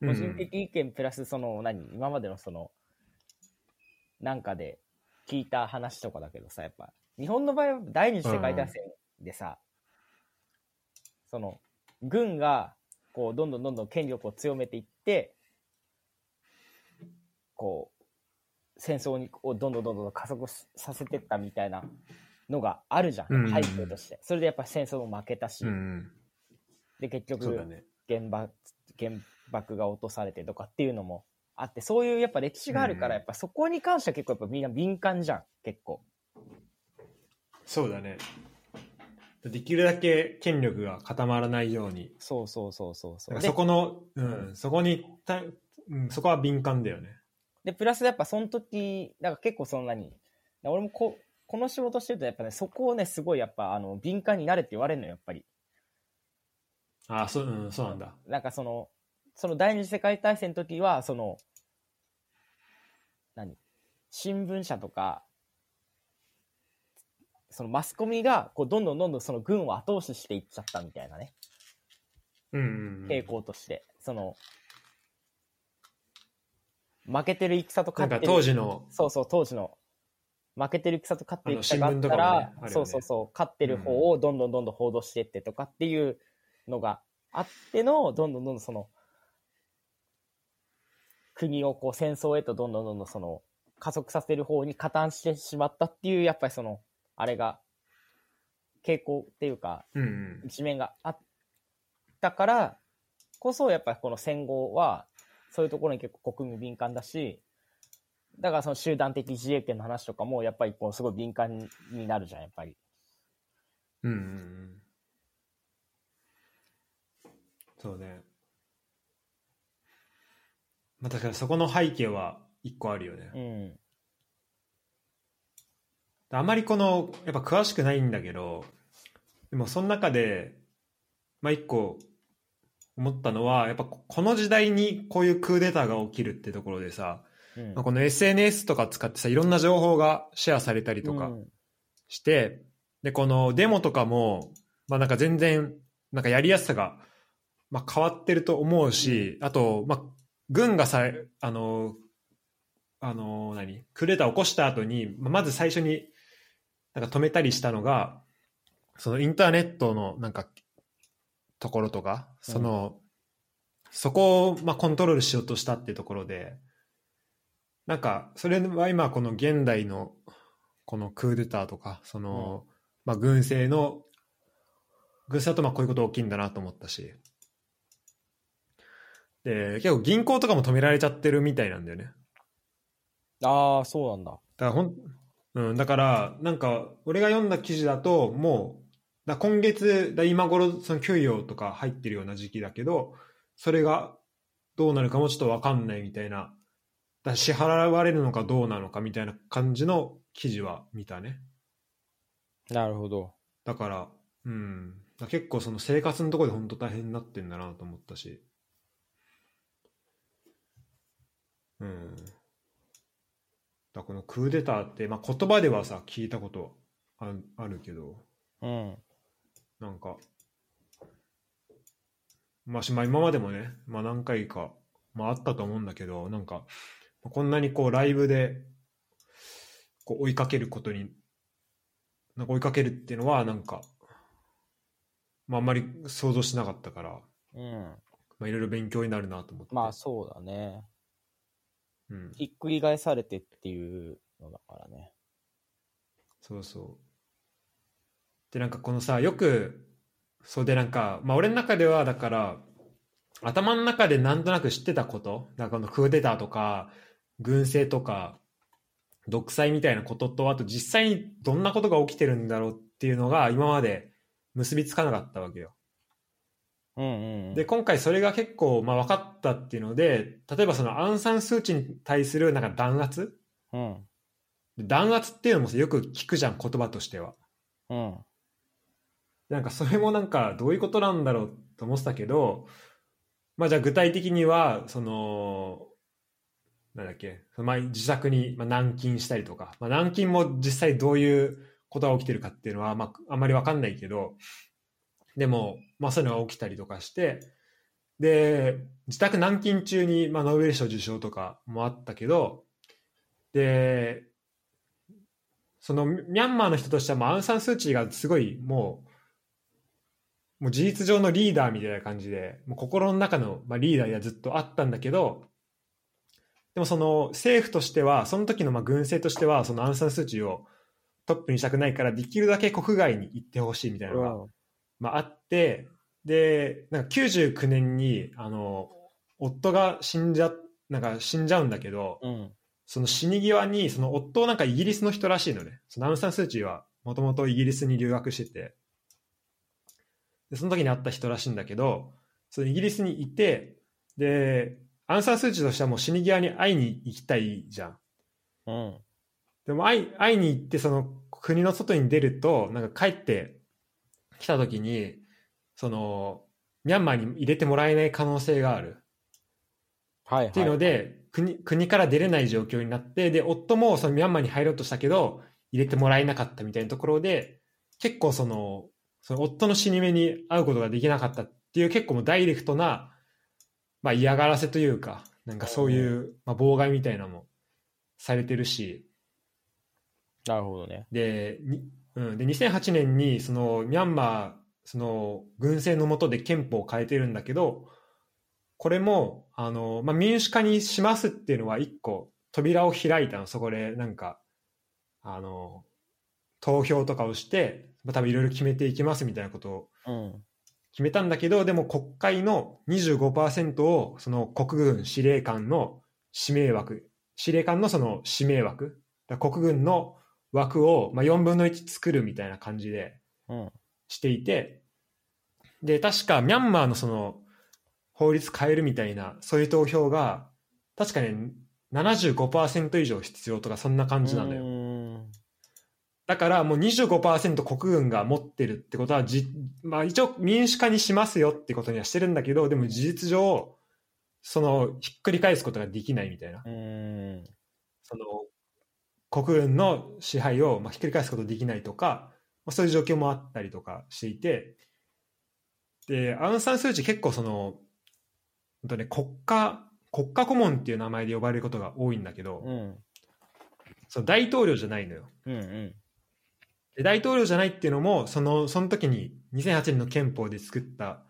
個人的意見プラスその何、今までのその、なんかで聞いた話とかだけどさ、やっぱ、日本の場合は第二次世界大戦でさ、その、軍が、こう、どんどんどんどん権力を強めていって、こう、戦争にをどんどんどんどん加速させてったみたいなのがあるじゃん、背景として。それでやっぱ戦争も負けたし、うんうん。で、結局。原爆原爆が落とされてとかっていうのもあってそういうやっぱ歴史があるから、うんやっぱそこに関しては結構やっぱみんな敏感じゃん結構そうだね。できるだけ権力が固まらないように。そうそうそうそうそうそこの、うん、そこにた、うん、そこは敏感だよね。でプラスやっぱその時だから結構そんなに俺もここの仕事してるとやっぱねそこをねすごいやっぱあの敏感になれって言われるのよやっぱりあそう、うん、そうなんだ。なんかそのその第二次世界大戦の時はその何？新聞社とかそのマスコミがこうどんどんどんどんその軍を後押ししていっちゃったみたいなね。うんうん、うん。傾向として、その負けてる戦と勝ってる。当時の、そうそう当時の。負けてる戦と勝ってる戦があったら、あるよね。そうそうそう勝ってる方をどんどんどんどん報道していってとかっていうのがあってのどんどんどんどんその国をこう戦争へとどんどんどんどんその加速させる方に加担してしまったっていうやっぱりそのあれが傾向っていうか一面があったからこそやっぱりこの戦後はそういうところに結構国民敏感だしだからその集団的自衛権の話とかもやっぱりこうすごい敏感になるじゃんやっぱり。うんうんうん。そうね。まあ確かにそこの背景は一個あるよね。うんあまりこの、やっぱ詳しくないんだけど、でもその中で、まあ一個思ったのはやっぱこの時代にこういうクーデターが起きるってところでさ、うんまあ、この SNS とか使ってさいろんな情報がシェアされたりとかうんして、でこのデモとかも、まあ、なんか全然なんかやりやすさが、まあ、変わってると思うし、あと、まあ、軍がさあのあの何クーデターを起こした後に、まあまず最初になんか止めたりしたのがそのインターネットのなんかところとかその、そこをまあコントロールしようとしたっていうところでなんかそれは今この現代のこのクーデターとかその、まあ、軍政の軍政だとまあこういうこと起きるんだなと思ったしで結構銀行とかも止められちゃってるみたいなんだよねああ、そうなんだ。だからほん、うん、だからなんか俺が読んだ記事だともうだ今月だ今頃その給与とか入ってるような時期だけどそれがどうなるかもちょっと分かんないみたいなだ支払われるのかどうなのかみたいな感じの記事は見たねなるほど。だからうんだ結構その生活のところで本当大変になってんだなと思ったしうんだこのクーデターって、まあ、言葉ではさ聞いたことああるけどうん。なんか、まあ、しまあ今までもね、まあ、何回か、まあ、あったと思うんだけどなんかこんなにこうライブでこう追いかけることになんか追いかけるっていうのはなんか、まあ、あんまり想像しなかったから、うん。まあ、いろいろ勉強になるなと思って、まあそうだね。うん、ひっくり返されてっていうのだからね。そうそう。でなんかこのさよくそうでなんかまあ俺の中ではだから頭の中でなんとなく知ってたことなんかこのクーデターとか軍政とか独裁みたいなこととあと実際にどんなことが起きてるんだろうっていうのが今まで結びつかなかったわけようんうんうん。で今回それが結構まあ分かったっていうので例えばそのアン・サン・スー・チーに対するなんか弾圧？うん。弾圧っていうのもさよく聞くじゃん言葉としてはうん。なんかそれもなんかどういうことなんだろうと思ってたけど、まあじゃあ具体的には、その、なんだっけ、自宅にまあ軟禁したりとか、まあ、軟禁も実際どういうことが起きてるかっていうのは、まああんまりわかんないけど、でも、まあそういうのが起きたりとかして、で、自宅軟禁中に、まあ、ノーベル賞受賞とかもあったけど、で、そのミャンマーの人としては、まアウン・サン・スー・チーがすごいもう、もう事実上のリーダーみたいな感じで、もう心の中の、ま、リーダーがずっとあったんだけど、でもその政府としては、その時のまあ軍政としては、そのアウン・サン・スー・チーをトップにしたくないから、できるだけ国外に行ってほしいみたいなのが、まあ、あって、で、なんか99年に、あの、夫が死んじゃ、なんか死んじゃうんだけど、うん。その死に際に、その夫なんかイギリスの人らしいのね。そのアウン・サン・スー・チーはもともとイギリスに留学してて、でその時に会った人らしいんだけど、そのイギリスにいて、で、アウン・サン・スー・チーとしてはもう死に際に会いに行きたいじゃん。うん。でも会い会いに行ってその国の外に出るとなんか帰ってきた時にそのミャンマーに入れてもらえない可能性があるはいはい。っていうので、国国から出れない状況になってで夫もそのミャンマーに入ろうとしたけど入れてもらえなかったみたいなところで結構そのその夫の死に目に会うことができなかったっていう結構もうダイレクトな、まあ、嫌がらせというかなんかそういう、まあ、妨害みたいなのもされてるしなるほどね。でにうん、で2008年にそのミャンマーその軍政の下で憲法を変えてるんだけどこれもあの、まあ、民主化にしますっていうのは一個扉を開いたの。そこでなんかあの投票とかをして、まあ、多分いろいろ決めていきますみたいなことを。決めたんだけどでも国会の25%をその国軍司令官の指名枠。司令官のその指名枠。国軍の枠を、まあ、4分の1作るみたいな感じでうん。していてで確かミャンマーのその法律変えるみたいなそういう投票が確かね75%以上必要とかそんな感じなのよ。うんだからもう25%国軍が持ってるってことはじ、まあ、一応民主化にしますよってことにはしてるんだけどでも事実上そのひっくり返すことができないみたいなうん。その国軍の支配をまあひっくり返すことできないとか、まあ、そういう状況もあったりとかしていてでアウン・サン・スー・チー結構その本当ね国家国家顧問っていう名前で呼ばれることが多いんだけど、うん。その大統領じゃないのようんうん。で大統領じゃないっていうのもそのその時に2008年の憲法で作った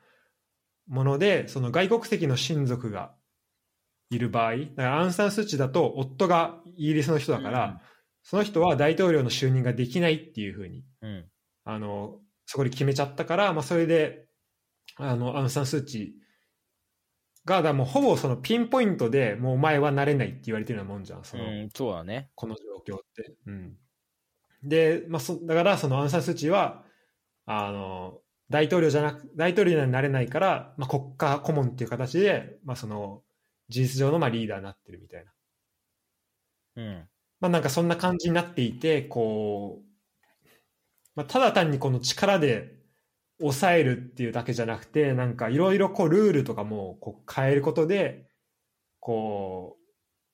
ものでその外国籍の親族がいる場合だからアウン・サン・スー・チーだと夫がイギリスの人だから、その人は大統領の就任ができないっていうふうにうん。あのそこで決めちゃったから、まあ、それであのアウン・サン・スー・チーがだもうほぼそのピンポイントでもうお前はなれないって言われてるようなもんじゃんその、うん、そうだね。この状況って。うん、で、まあ、そだからそのアウン・サン・スー・チーはあの大統領じゃなく大統領になれないから、まあ、国家顧問っていう形で、まあ、その事実上のまあリーダーになってるみたいな。うん。まあなんかそんな感じになっていて、こう、まあ、ただ単にこの力で抑えるっていうだけじゃなくて、なんかいろいろこうルールとかもこう変えることで、こ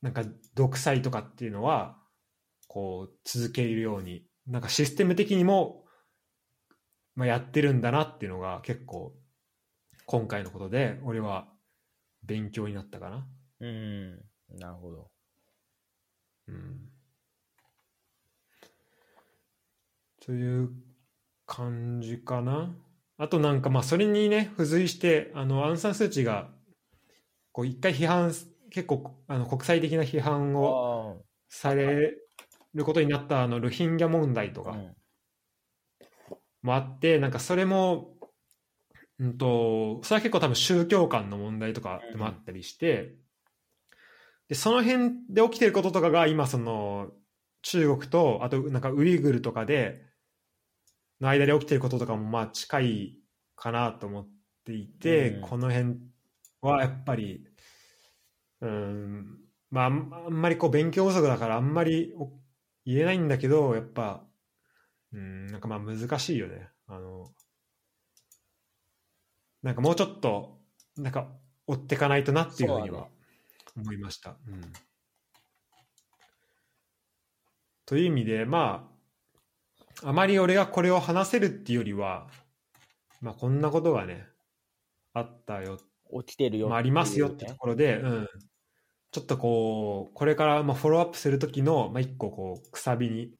う、なんか独裁とかっていうのは、こう続けるように、なんかシステム的にも、まあ、やってるんだなっていうのが結構今回のことで、俺は勉強になったかな。うん。なるほど。うんという感じかな。あとなんかまあそれにね付随してあのアン・サン・スー・チーがこう一回批判結構あの国際的な批判をされることになったあのルヒンギャ問題とか。もあってなんかそれも、うん、とそれは結構多分宗教観の問題とかでもあったりして、でその辺で起きてることとかが今その中国とあとなんかウイグルとかでの間で起きてることとかもまあ近いかなと思っていて、うんこの辺はやっぱりうんまああんまりこう勉強不足だからあんまりお言えないんだけどやっぱうん、なんかまあ難しいよね。あの、なんかもうちょっと、なんか追っていかないとなっていうふうには思いました。うん。という意味で、まあ、あまり俺がこれを話せるっていうよりは、まあこんなことがね、あったよ、起きてるよ、まあ、ありますよってところで、うん。ちょっとこう、これからまあフォローアップする時の、まあ一個こう、くさびに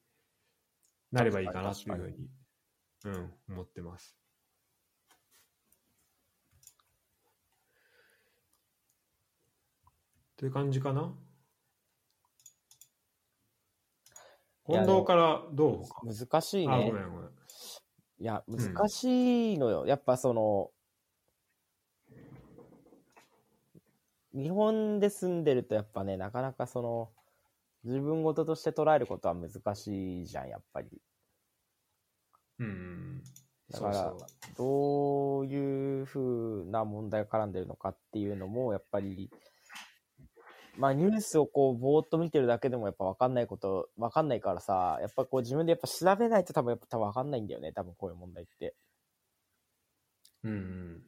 なればいいかなというふうに、うん、思ってます。という感じかな。いや近藤からどう難しいあ、ねごめ。んごめん。いや、ん難しいのよ。やっぱその、日本で住んでるとやっぱね、なかなかその、自分事として捉えることは難しいじゃん、やっぱり。うん。だからどういうふうな問題が絡んでるのかっていうのも、やっぱり、まあニュースをこう、ぼーっと見てるだけでもやっぱ分かんないこと、分かんないからさ、やっぱこう自分でやっぱ調べないと多分やっぱ多分分かんないんだよね、多分こういう問題って。うんうん。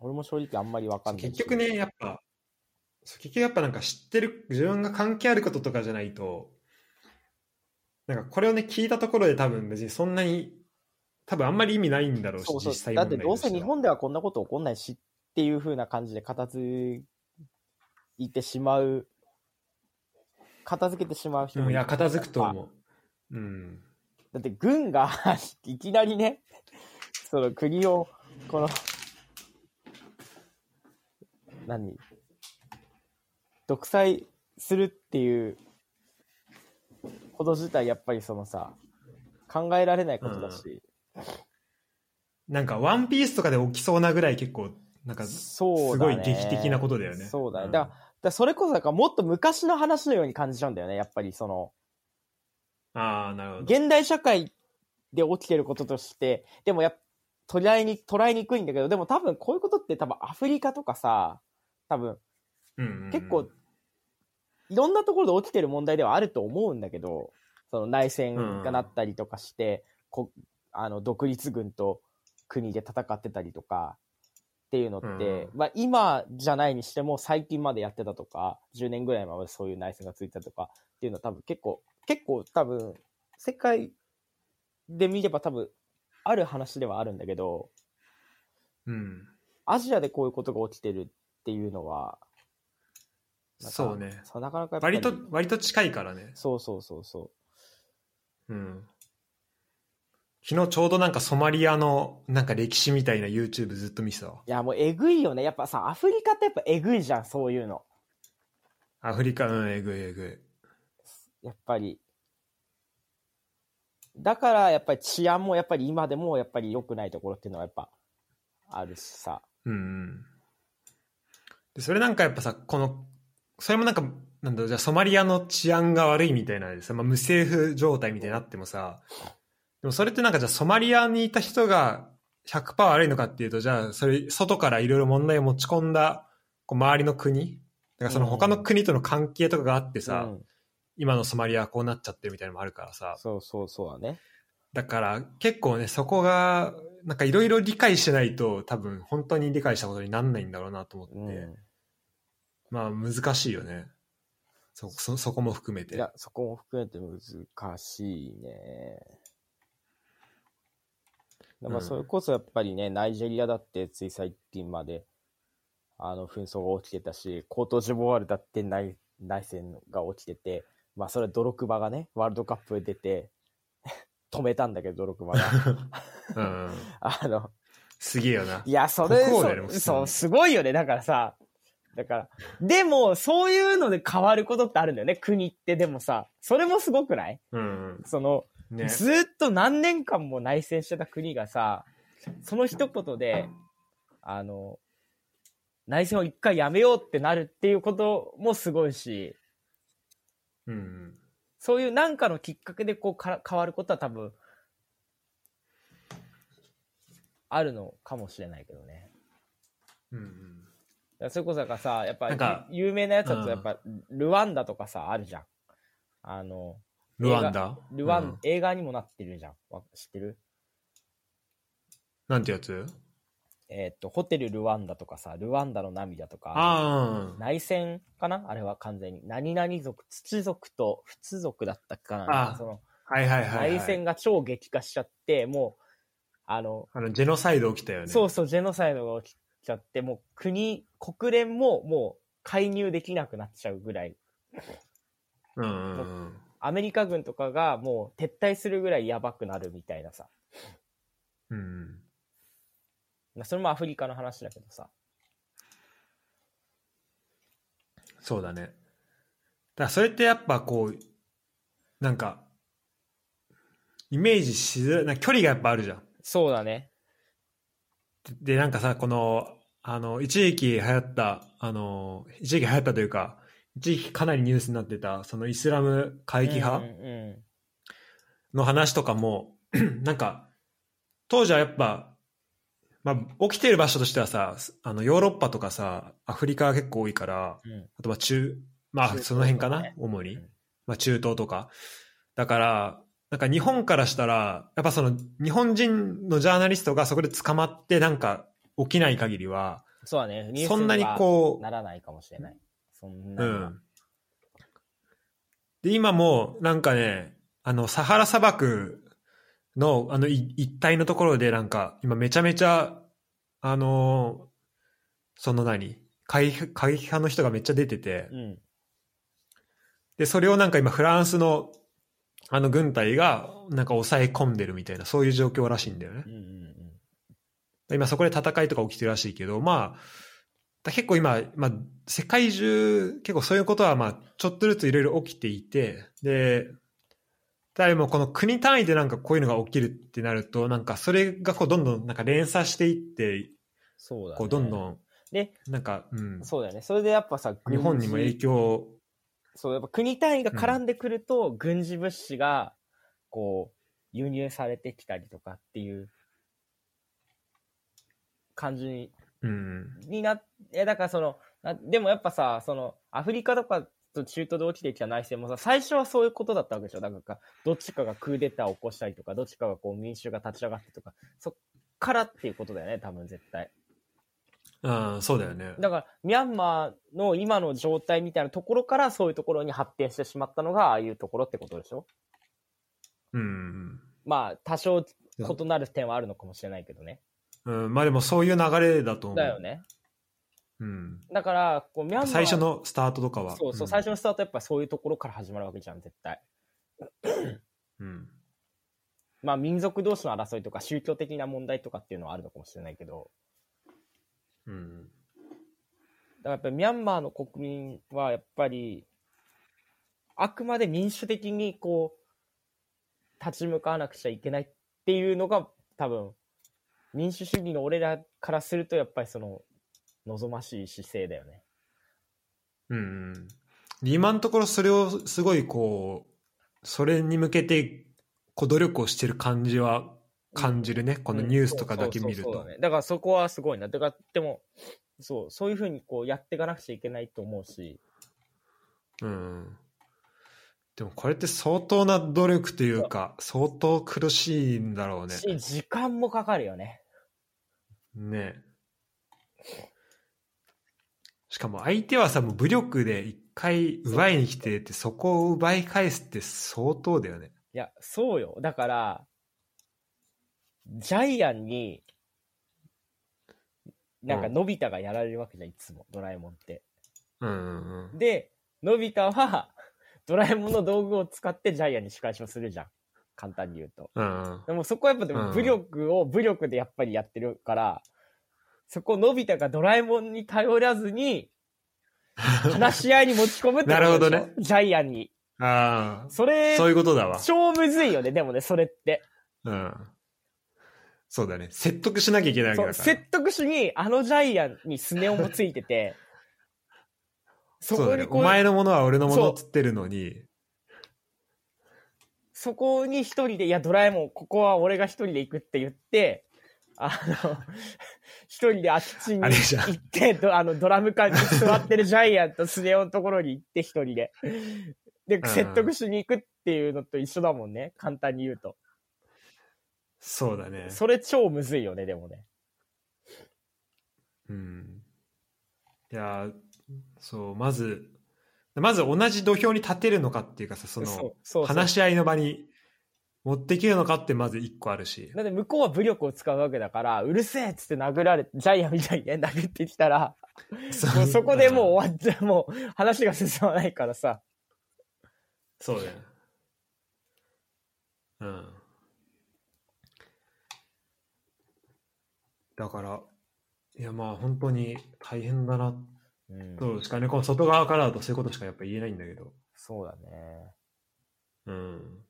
俺も正直あんまり分かんないし。結局ね、やっぱ、そう結局やっぱなんか知ってる、自分が関係あることとかじゃないと、なんかこれをね、聞いたところで多分別にそんなに、多分あんまり意味ないんだろうし、そうそう実際だってどうせ日本ではこんなこと起こんないしっていう風な感じで片付いてしまう、片付けてしまう人うん、もいや、片付くとう。思う。うん。だって軍が いきなりね、その国を、この、何？独裁するっていうこと自体やっぱりそのさ、考えられないことだし、なんか、ワンピースとかで起きそうなぐらい結構、なんか、す。ごい劇的なことだよね。そうだね。んだから、だそれこそだからもっと昔の話のように感じちゃうんだよね。やっぱりその、ああ、なるほど。現代社会で起きてることとして、でもやっぱ、捉えに、捉えにくいんだけど、でも多分こういうことって多分アフリカとかさ、多分うんうんうん結構、いろんなところで起きてる問題ではあると思うんだけど、その内戦がなったりとかして、こあの独立軍と国で戦ってたりとかっていうのって、うんまあ、今じゃないにしても最近までやってたとか10年ぐらい前までそういう内戦がついたとかっていうのは多分結構結構多分世界で見れば多分ある話ではあるんだけどうん。アジアでこういうことが起きてるっていうのはそうね。そうなかなか割と、割と近いからね。そうそうそうそううん。昨日ちょうどなんかソマリアのなんか歴史みたいな YouTube ずっと見てたわ。いやもうえぐいよねやっぱさアフリカってやっぱえぐいじゃんそういうのアフリカ、うん、えぐいえぐい。やっぱりだからやっぱり治安もやっぱり今でもやっぱり良くないところっていうのはやっぱあるしさうんうん。で、それなんかやっぱさ、この、それもなんか、なんだろう、じゃあソマリアの治安が悪いみたいなさ、まあ、無政府状態みたいになってもさ、でもそれってなんかじゃあソマリアにいた人が100%悪いのかっていうと、じゃあそれ、外からいろいろ問題を持ち込んだ、こう周りの国だからその他の国との関係とかがあってさ、うん。今のソマリアはこうなっちゃってるみたいなのもあるからさ、そうそうそうだね。だから結構ね、そこが、なんかいろいろ理解しないと多分本当に理解したことになんないんだろうなと思って、うん。まあ難しいよね。そ、そ、そこも含めて。いやそこも含めて難しいねまうん。あそれこそやっぱりね、ナイジェリアだってつい最近まであの紛争が起きてたしコートジボワールだって内内戦が起きててまあそれはドロクバがねワールドカップで出て止めたんだけどドロクバが うん。あのすげえよな。いやそれそそうすごいよね。だからさだからでもそういうので変わることってあるんだよね。国ってでもさそれもすごくない？うん。そのね。ずーっと何年間も内戦してた国がさ、その一言で、あの、内戦を一回やめようってなるっていうこともすごいし、うん。そういう何かのきっかけでこうか変わることは多分、あるのかもしれないけどね。うん。だからそれこそだからさ、やっぱ有名なやつだうんとやっぱ、ルワンダとかさ、あるじゃん。あの、ルワンダ？ルワン、うん映画にもなってるじゃん。わ知ってる？なんてやつ？えーっと、ホテルルワンダとかさ、ルワンダの涙とか。内戦かな？あれは完全に。何々族、土族と仏族だったかな？そのはいはいはい、はい。内戦が超激化しちゃって、もう、あの、あの、ジェノサイド起きたよね。そうそう、ジェノサイドが起きちゃって、もう国、国連ももう介入できなくなっちゃうぐらい、うんうんうん。アメリカ軍とかがもう撤退するぐらいやばくなるみたいなさ。うん。まあそれもアフリカの話だけどさ。そうだね。だからそれってやっぱこう、なんか、イメージしづらい、距離がやっぱあるじゃん。そうだね。で、なんかさ、この、あの、一時期流行った、あの、一時期流行ったというか、一時期かなりニュースになってた、そのイスラム回帰派の話とかも、なんか、当時はやっぱ、まあ、起きてる場所としてはさ、あの、ヨーロッパとかさ、アフリカが結構多いから、うんうんあとは中、まあ、その辺かな、ね主にうん。まあ、中東とか。だから、なんか日本からしたら、やっぱその、日本人のジャーナリストがそこで捕まって、なんか、起きない限りは、そうだね。そんなにはこうならないかもしれない。そんなうん。で、今も、なんかね、あの、サハラ砂漠の、あの、い一帯のところで、なんか、今めちゃめちゃ、あのーその何過激過激派の人がめっちゃ出てて、うん。で、それをなんか今フランスの、あの軍隊が、なんか抑え込んでるみたいな、そういう状況らしいんだよねうん。うんうん。今そこで戦いとか起きてるらしいけど、まあ、だ結構今、まあ、世界中、結構そういうことは、まあ、ちょっとずついろいろ起きていて、で、ただでもこの国単位でなんかこういうのが起きるってなると、なんかそれがこうどんどんなんか連鎖していって、そうだね。こうどんどん、で、なんか、うん、そうだよね。それでやっぱさ、日本にも影響響、そう、やっぱ国単位が絡んでくると、軍事物資が、こう、輸入されてきたりとかっていう感じにうん、になっ、え、だからその、なでもやっぱさ、その、アフリカとかと中東で起きてきた内戦もさ、最初はそういうことだったわけでしょ？なんか、どっちかがクーデターを起こしたりとか、どっちかがこう民衆が立ち上がってとか、そっからっていうことだよね、多分絶対。うん、そうだよね。だから、ミャンマーの今の状態みたいなところからそういうところに発展してしまったのが、ああいうところってことでしょ？うん。まあ、多少異なる点はあるのかもしれないけどね。うん、まあでもそういう流れだと思う。だよね。うん。だから、こう、ミャンマー。最初のスタートとかは。そうそう、ん最初のスタートはやっぱそういうところから始まるわけじゃん、絶対。うん。まあ、民族同士の争いとか宗教的な問題とかっていうのはあるのかもしれないけど、うん。だからやっぱりミャンマーの国民はやっぱり、あくまで民主的にこう、立ち向かわなくちゃいけないっていうのが多分、民主主義の俺らからするとやっぱりその、望ましい姿勢だよね。うん今のところそれをすごいこう、それに向けて、こう努力をしてる感じは感じるね。このニュースとかだけ見るとだからそこはすごいな。だから、でも、そう、そういうふうにこうやっていかなくちゃいけないと思うし、うん。でもこれって相当な努力というか、相当苦しいんだろうね。し、時間もかかるよね。ねしかも相手はさ、もう武力で一回奪いに来てて、そこを奪い返すって相当だよね。いや、そうよ。だから、ジャイアンに、なんか、うんのび太がやられるわけじゃん、いつも、ドラえもんって。うんうんうん。で、のび太は、ドラえもんの道具を使ってジャイアンに仕返しをするじゃん。簡単に言うと。うんうん。でもそこはやっぱでうんも武力を武力でやっぱりやってるから、そこをのび太がドラえもんに頼らずに、話し合いに持ち込むってことなるほどね。ジャイアンに。ああ、それ、そういうことだわ。超むずいよね、でもね、それって。うん。そうだね。説得しなきゃいけないわけだから。説得しに、あのジャイアンにスネ夫もついてて、そ。こにこう、お前のものは俺のものっつってるのに、そこに一人で、いや、ドラえもん、ここは俺が一人で行くって言って、あの、一人であっちに行って、どあの、ドラム缶に座ってるジャイアンとスネ夫のところに行って一人で。で、ん説得しに行くっていうのと一緒だもんね。簡単に言うと。そうだね。それ超むずいよね、でもね。うん。いやー、そう、まず、まず同じ土俵に立てるのかっていうかさ、その、話し合いの場に持っていけるのかってまず一個あるし。だって向こうは武力を使うわけだから、うるせえっつって殴られ、ジャイアンみたいにね、殴ってきたら、そもうそこでもう終わって、もう話が進まないからさ。そうだよね。うん。だから、いやまあ本当に大変だな。うんどうですかね。この外側からだとそういうことしかやっぱ言えないんだけど。そうだね。うん。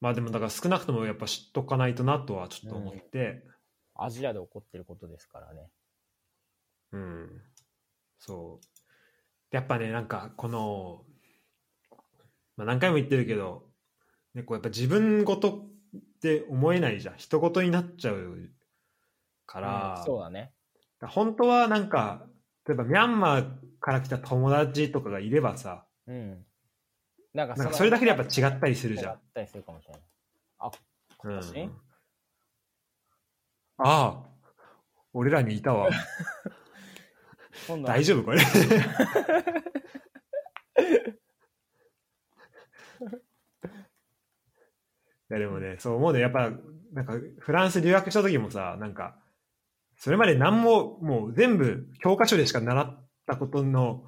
まあでもだから少なくともやっぱ知っとかないとなとはちょっと思って、アジアで起こってることですからね。うん。そう。やっぱね、なんかこの、まあ何回も言ってるけど、ね、こうやっぱ自分ごとって思えないじゃん。人ごとになっちゃうから、うんそうだね。本当はなんか、例えばミャンマーから来た友達とかがいればさ、うん。なんかなんかそれだけでやっぱ違ったりするじゃん。違ったりするかもしれない。あ、うん今年、ああ、俺らにいたわ。大丈夫これ？いやでもね、そう思うね。やっぱ、なんか、フランス留学した時もさ、なんか、それまで何も、もう全部教科書でしか習ったことの、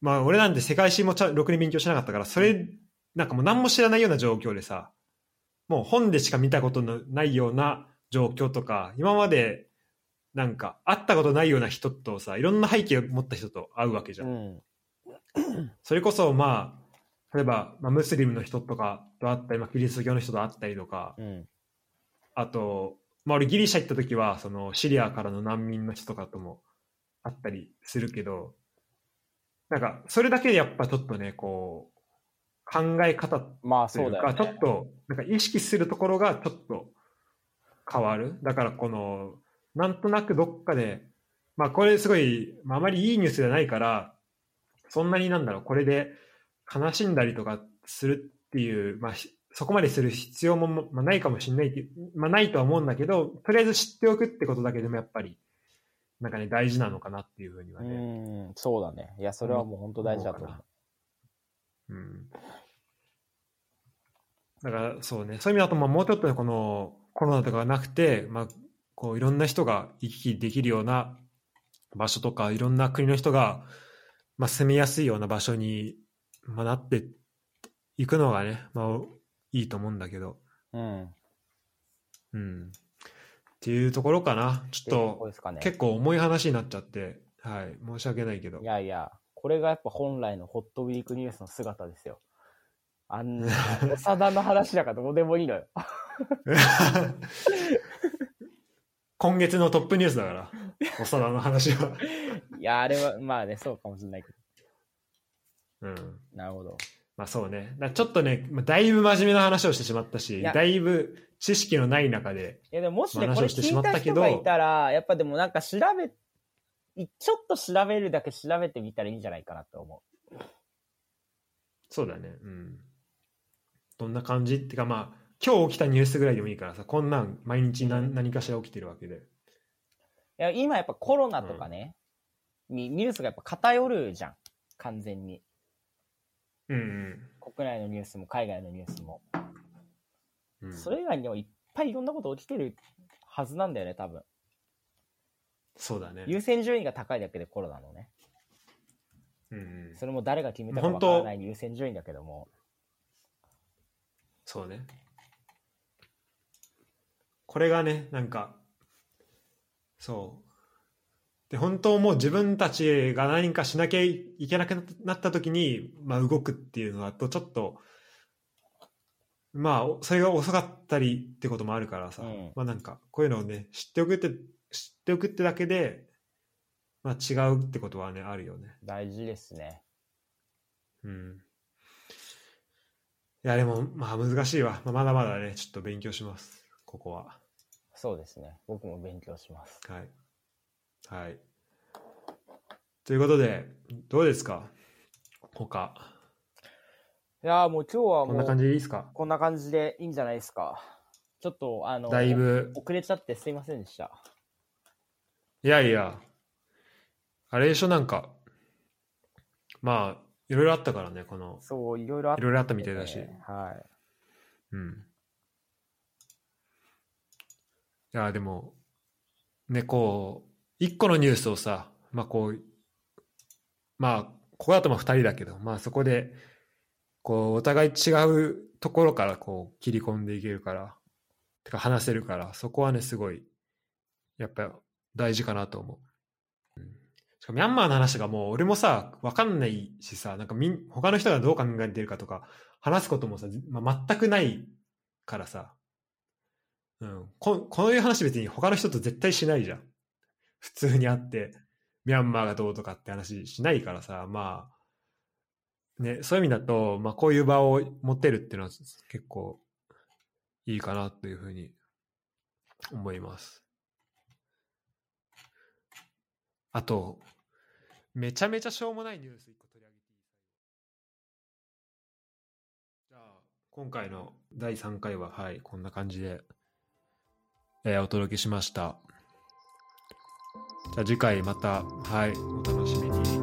まあ俺なんて世界史もちゃろくに勉強しなかったから、それ、なんかもう何も知らないような状況でさ、もう本でしか見たことのないような状況とか、今までなんか会ったことないような人とさ、いろんな背景を持った人と会うわけじゃん。うん。それこそまあ、例えば、まあ、ムスリムの人とかと会ったり、まあ、キリスト教の人と会ったりとか、うん。あと、まあ俺ギリシャ行った時は、そのシリアからの難民の人とかとも会ったりするけど、なんか、それだけでやっぱちょっとね、こう、考え方まあというか、ね。ちょっと、なんか意識するところがちょっと変わる。だからこの、なんとなくどっかで、まあこれすごい、まああまりいいニュースじゃないから、そんなになんだろう、これで悲しんだりとかするっていう、まあ、しそこまでする必要も、まあ、ないかもしれないってまあ、ないとは思うんだけど、とりあえず知っておくってことだけでもやっぱり、なんかね、大事なのかなっていうふうにはうね。ん、そうだね。いや、それはもう本当大事だと思う。うん。だから、そうね、そういう意味だと、まあ、もうちょっとねこのコロナとかがなくて、まあ、こういろんな人が行き来できるような場所とか、いろんな国の人が、まあ、住みやすいような場所に、まあ、なっていくのがね、まあ、いいと思うんだけど、うん。うん。っていうところかな。ちょっことね。結構重い話になっちゃって、はい、申し訳ないけどい。やいや、これがやっぱ本来のホットウィークニュースの姿ですよ。あんな、長田の話なんかどうでもいいのよ。今月のトップニュースだから、長田の話は。いや、あれは、まあね、そうかもしれないけうん。ど。なるほど。まあそうね。だちょっとね、まあだいぶ真面目な話をしてしまったし、いやだいぶ知識のない中で、いや、でももしね、話をしてし聞いたまったけど人がいたら、やっぱでもなんか調べ、いちょっと調べるだけ調べてみたらいいんじゃないかなと思そうだね。うん。どんな感じ？っていうかまあ、今日起きたニュースぐらいでもいいからさ、こんなん毎日何何かしら起きてるわけで。う。いや、今やっぱコロナとかね、にニュースがやっぱ偏るじゃん。完全に。うん国内のニュースも海外のニュースも。うん。うん、それ以外にもいっぱいいろんなこと起きてるはずなんだよね、多分。そうだね。優先順位が高いだけでコロナのね。うんうん、それも誰が決めたかわからない優先順位だけども。そうね。これがね、なんか、そう。で、本当もう自分たちが何かしなきゃいけなくなった時に、まあ動くっていうのだとちょっと、まあ、それが遅かったりってこともあるからさ、うんまあなんか、こういうのをね、知っておくって、知っておくってだけで、まあ違うってことはね、あるよね。大事ですね。うん。いや、でも、まあ難しいわ。まあ、まだまだね、ちょっと勉強します。ここは。そうですね。僕も勉強します。はい。はい。ということで、どうですか？他。いやーもう今日はもうこんな感じでいいですか？こんな感じでいいんじゃないですか？ちょっと、あの、だいぶ、遅れちゃってすいませんでした。いやいや、あれでしょ、なんか、まあ、いろいろあったからね、この、そう、いろいろあって、いろいろあったみたいだし。はい。うん。いや、でも、ね、こう、一個のニュースをさ、まあこう、まあ、ここだとまあ二人だけど、まあそこで、こう、お互い違うところからこう、切り込んでいけるから、てか話せるから、そこはね、すごい、やっぱ大事かなと思う。うんしかもミャンマーの話がもう、俺もさ、わかんないしさ、なんかみん、他の人がどう考えてるかとか、話すこともさ、まあ、全くないからさ、うん、ここういう話別に他の人と絶対しないじゃん。普通に会って、ミャンマーがどうとかって話しないからさ、まあ、ね、そういう意味だと、まあこういう場を持てるっていうのは結構いいかなというふうに思います。あと、めちゃめちゃしょうもないニュース一個取り上げていいじゃあ、今回の第3回は、はい、こんな感じで、えーお届けしました。じゃあ次回また、はい、お楽しみに。